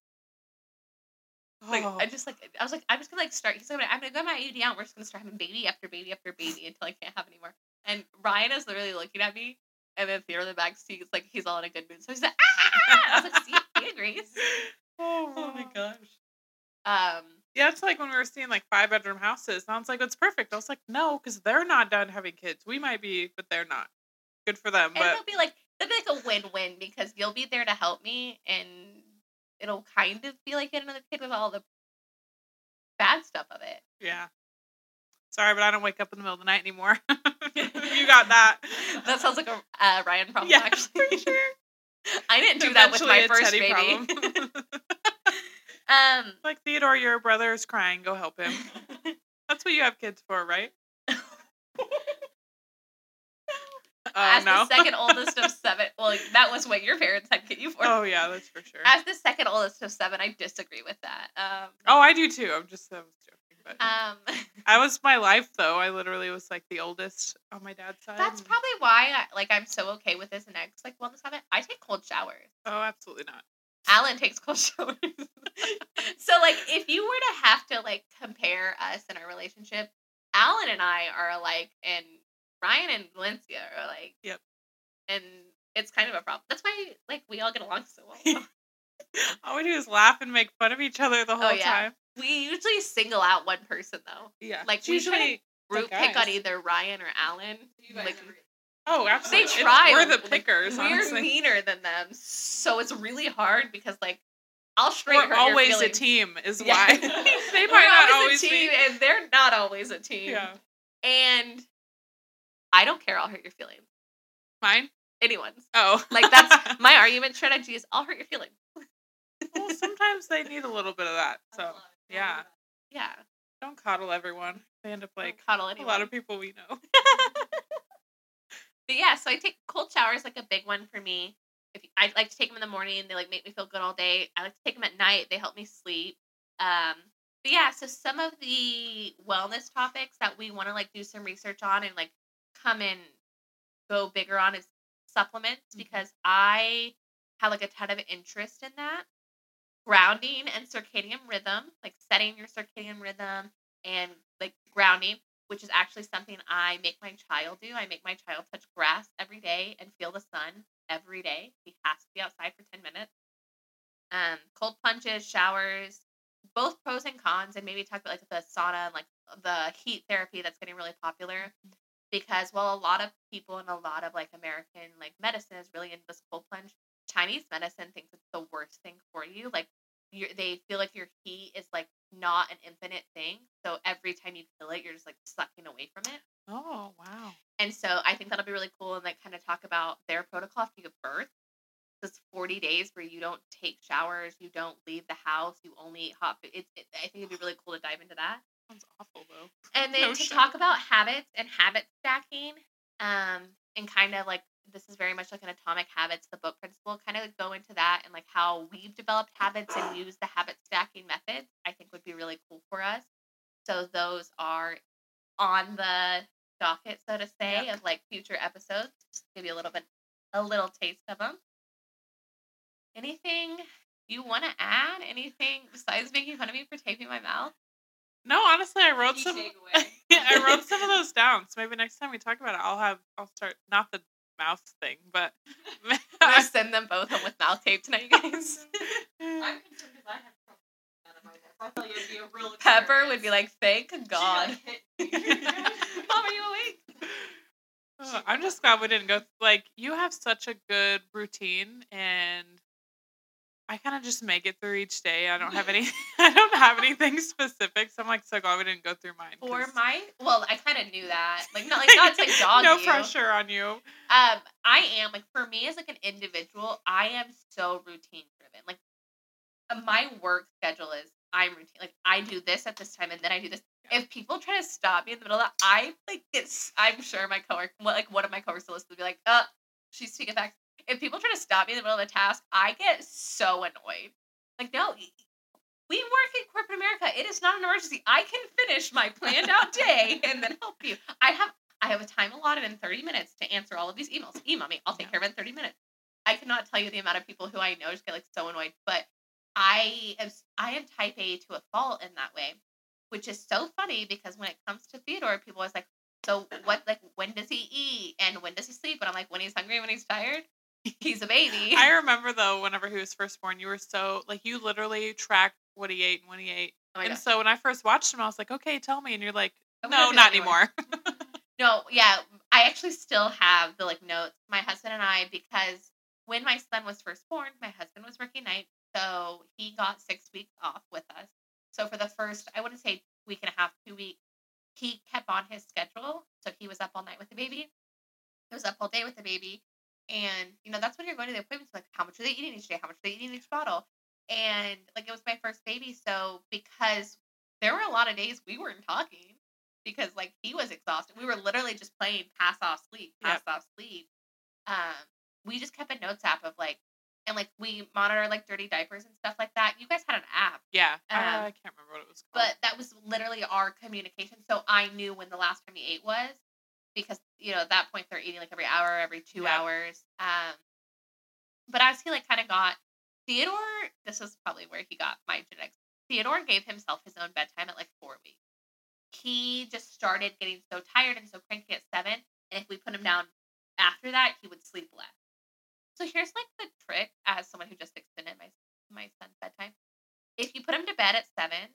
Like oh, I just like I was like I'm just gonna like start. He's like I'm gonna go my IUD out. We're just gonna start having baby after baby after baby until I can't have anymore. And Ryan is literally looking at me, and then Theodore in the back sees like he's all in a good mood. So he's like, ah! I was like, see, he agrees. oh, my gosh. Um, Yeah, it's like when we were seeing like five bedroom houses. And I was like, it's perfect. I was like, no, because they're not done having kids. We might be, but they're not. Good for them. and But it'll be like it'll be like a win-win because you'll be there to help me, and it'll kind of be like getting another kid with all the bad stuff of it. yeah. Sorry, but I don't wake up in the middle of the night anymore. you got that. That sounds like a uh, Ryan problem, yeah, actually. for sure. I didn't do that with my first baby. Um, like Theodore, your brother is crying. Go help him. That's what you have kids for, right? Oh as no. the second oldest of seven, well, that was what your parents had kid you for. oh yeah, that's for sure. As the second oldest of seven, I disagree with that. Um, Oh, I do too. I'm just I was joking, but um, I was my life though. I literally was like the oldest on my dad's side. that's probably why, I, like, I'm so okay with this next like wellness habit. I take cold showers. Oh, absolutely not. Alan takes cold showers. so, like, if you were to have to like compare us in our relationship, Alan and I are alike, and Ryan and Valencia are like, Yep. and it's kind of a problem. That's why like we all get along so well. All we do is laugh and make fun of each other the oh, whole Oh, yeah. time. we usually single out one person though. Yeah. Like, we usually Group pick on either Ryan or Alan. You guys Like, Oh, absolutely. they It's- try. We're the pickers, We're honestly. meaner than them, so it's really hard because like I'll straight hurt We're always a team, is Yeah. why. they might not always always a team, be. and they're not always a team. Yeah. And I don't care. I'll hurt your feelings. Mine? Anyone's. Oh. Like that's my argument strategy is I'll hurt your feelings. well, sometimes they need a little bit of that. So, love it. I yeah. Yeah. Don't coddle everyone. They end up like Don't coddle a lot of people we know. But yeah, so I take cold showers like a big one for me. If I like to take them in the morning, they like make me feel good all day. I like to take them at night; they help me sleep. Um, but yeah, so some of the wellness topics that we want to like do some research on and like come and go bigger on is supplements Mhm. because I have like a ton of interest in that. Grounding and circadian rhythm, like setting your circadian rhythm and like grounding, which is actually something I make my child do. I make my child touch grass every day and feel the sun every day. He has to be outside for 10 minutes. Um, cold plunges, showers, both pros and cons, and maybe talk about like the sauna and like the heat therapy that's getting really popular. Because while a lot of people and a lot of like American like medicine is really into this cold plunge, Chinese medicine thinks it's the worst thing for you. Like you they feel like your heat is like not an infinite thing. So every time you feel it, you're just like sucking away from it. Oh wow. And so I think that'll be really cool and like kind of talk about their protocol after you give birth. This 40 days where you don't take showers, you don't leave the house, you only eat hot food. It's, it, I think it'd be really cool to dive into that. Sounds awful though. And then No to shit. talk about habits and habit stacking, um, and kind of like this is very much like an atomic habits, the book principle, kind of go into that and like how we've developed habits and use the habit stacking method, I think would be really cool for us. So those are on the docket, so to say, Yep. of like future episodes. Just give you a little bit, a little taste of them. Anything you want to add? Anything besides making fun of me for taping my mouth? No, honestly, I wrote some. I wrote some of those down. So maybe next time we talk about it, I'll have I'll start not the mouse thing, but I'm gonna send them both home with mouth tape tonight, you guys. I'm concerned because I have trouble out of my nose. I like it'd be a real Pepper would be like, "Thank God, like, hit me. Mom, are you awake?" Oh, I'm just glad we didn't go. Like you have such a good routine, and I kind of just make it through each day. I don't have any. I don't have anything specific, so I'm like so glad we didn't go through mine. For 'cause- my, well, I kind of knew that. Like, not like not to like dog no you. pressure on you. Um, I am like for me as like an individual, I am so routine driven. Like, uh, my work schedule is I'm routine. Like, I do this at this time, and then I do this. If people try to stop me in the middle of that, I like it's. I'm sure my coworker, like one of my coworkers will be like, "Uh, she's taking back." If people try to stop me in the middle of the task, I get so annoyed. Like, no, we work in corporate America. It is not an emergency. I can finish my planned out day and then help you. I have I have a time allotted in 30 minutes to answer all of these emails. Email me. I'll take care of it in 30 minutes. I cannot tell you the amount of people who I know just get like so annoyed, but I am I am type A to a fault in that way, which is so funny because when it comes to Theodore, people always like, so uh-huh. what like when does he eat and when does he sleep? And I'm like, when he's hungry, when he's tired. He's a baby. I remember though, whenever he was first born, you were so like you literally tracked what he ate and when he ate. oh and God. so when I first watched him, I was like, okay, tell me. And you're like, no, not anymore. anymore. No, yeah, I actually still have the like notes. My husband and I, because when my son was first born, my husband was working night, so he got six weeks off with us. So for the first, I wouldn't say week and a half, two weeks, he kept on his schedule. So he was up all night with the baby. He was up all day with the baby, and you know that's when you're going to the appointments. Like, how much are they eating each day? How much are they eating each bottle? And like it was my first baby, so because there were a lot of days we weren't talking because like he was exhausted. We were literally just playing pass off sleep, pass off sleep. Um, we just kept a notes app of like, and like we monitor like dirty diapers and stuff like that. You guys had an app, yeah, uh, Um, I can't remember what it was called. but that was literally our communication. So I knew when the last time he ate was because you know at that point they're eating like every hour, every two Yeah. hours. Um, but as he like kind of got Theodore, this was probably where he got my genetics. Theodore gave himself his own bedtime at like four weeks. He just started getting so tired and so cranky at seven, and if we put him down after that, he would sleep less. So here's like the trick as someone who just extended my my son's bedtime. If you put him to bed at seven,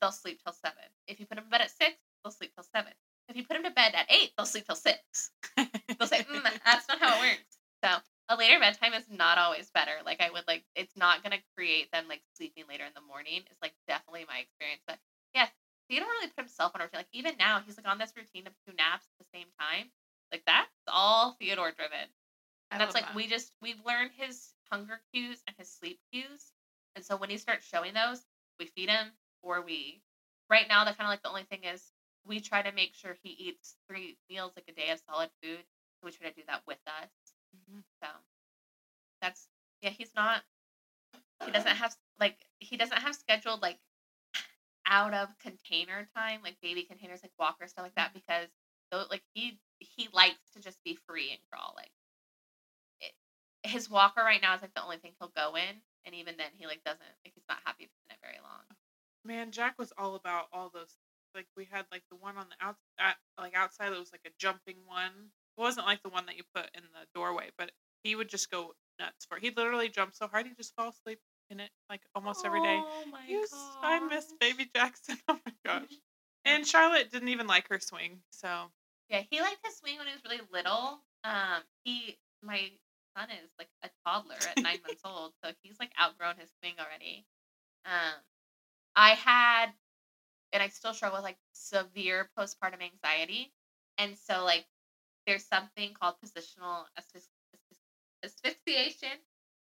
they'll sleep till seven. If you put him to bed at six, they'll sleep till seven. If you put him to bed at eight, they'll sleep till six. They'll say, mm, "That's not how it works." So a later bedtime is not always better. Like I would like, it's not gonna create them like sleeping later in the morning. It's like definitely my experience. But yeah, Theodore really put himself on a routine. Like even now, he's like on this routine of two naps at the same time. Like that's all Theodore driven. I And that's like that. we just we've learned his hunger cues and his sleep cues. And so when he starts showing those, we feed him or we right now the kind of like the only thing is we try to make sure he eats three meals like a day of solid food. So we try to do that with us. Mhm. So that's yeah, he's not he doesn't have like he doesn't have scheduled like out of container time, like baby containers like walker stuff like that because though like he he likes to just be free and crawl. Like it, his walker right now is like the only thing he'll go in, and even then he like doesn't like he's not happy in it very long. Man, Jack was all about all those. Like we had like the one on the out, at, like outside. It was like a jumping one. It wasn't like the one that you put in the doorway, but he would just go nuts for. it. He literally jumped so hard he just fall asleep in it like almost every day. Oh my I miss baby Jackson. Oh my gosh. And Charlotte didn't even like her swing, so Yeah, he liked to swing when he was really little. Um, he my son is like a toddler at nine months old, so he's like outgrown his swing already. Um, I had, and I still struggle with like severe postpartum anxiety, and so like there's something called positional asphyx- asphyx- asphyxiation.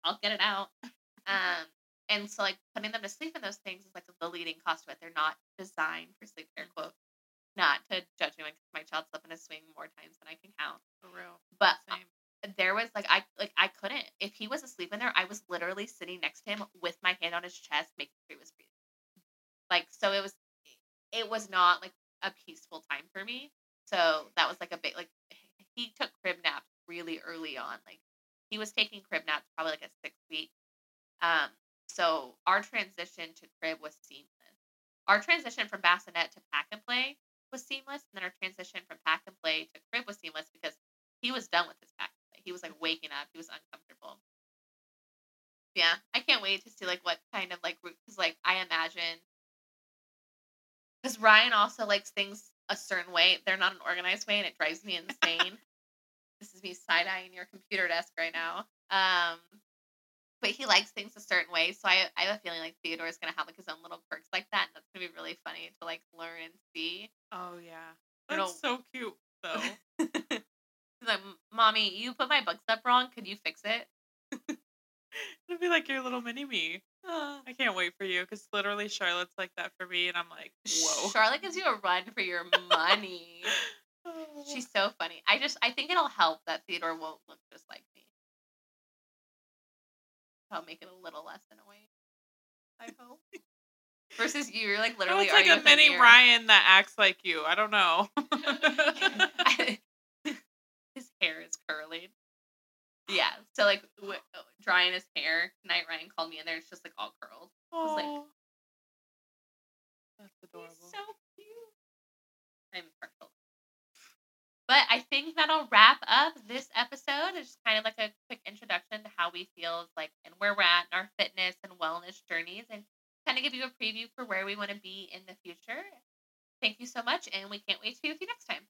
I'll get it out. Um, and so like putting them to sleep in those things is like the leading cause to it. They're not designed for sleep. Air quote. Not to judge me, because my child slept in a swing more times than I can count. for real. But Same. there was like I like I couldn't. If he was asleep in there, I was literally sitting next to him with my hand on his chest, making sure he was breathing. Like so, it was it was not like a peaceful time for me. So that was like a big like he took crib naps really early on. Like he was taking crib naps probably like at six weeks. Um, so our transition to crib was seamless. Our transition from bassinet to pack and play was seamless, and then our transition from pack and play to crib was seamless because he was done with his pack. He was like waking up. He was uncomfortable. Yeah, I can't wait to see like what kind of like because like I imagine because Ryan also likes things a certain way. They're not an organized way, and it drives me insane. this is me side eyeing your computer desk right now. Um, but he likes things a certain way, so I I have a feeling like Theodore is gonna have like his own little quirks like that, and that's gonna be really funny to like learn and see. Oh yeah. That's so cute though. He's like, "Mommy, you put my books up wrong. Could you fix it?" It'll be like your little mini me. I can't wait for you because literally Charlotte's like that for me, and I'm like, whoa. Charlotte gives you a run for your money. Oh. She's so funny. I just I think it'll help that Theodore won't look just like me. I'll make it a little less annoying. I hope. Versus you, you're like Oh, literally it's like a mini. Ryan that acts like you. I don't know. his hair is curling. Yeah, so like uh, drying his hair. Night Ryan called me in there. It's just like all curled. was like-. That's He's adorable. so cute. I'm partial. But I think that'll wrap up this episode. It's just kind of like a quick introduction to how we feel like and where we're at in our fitness and wellness journeys and kind of give you a preview for where we want to be in the future. Thank you so much, and we can't wait to be with you next time.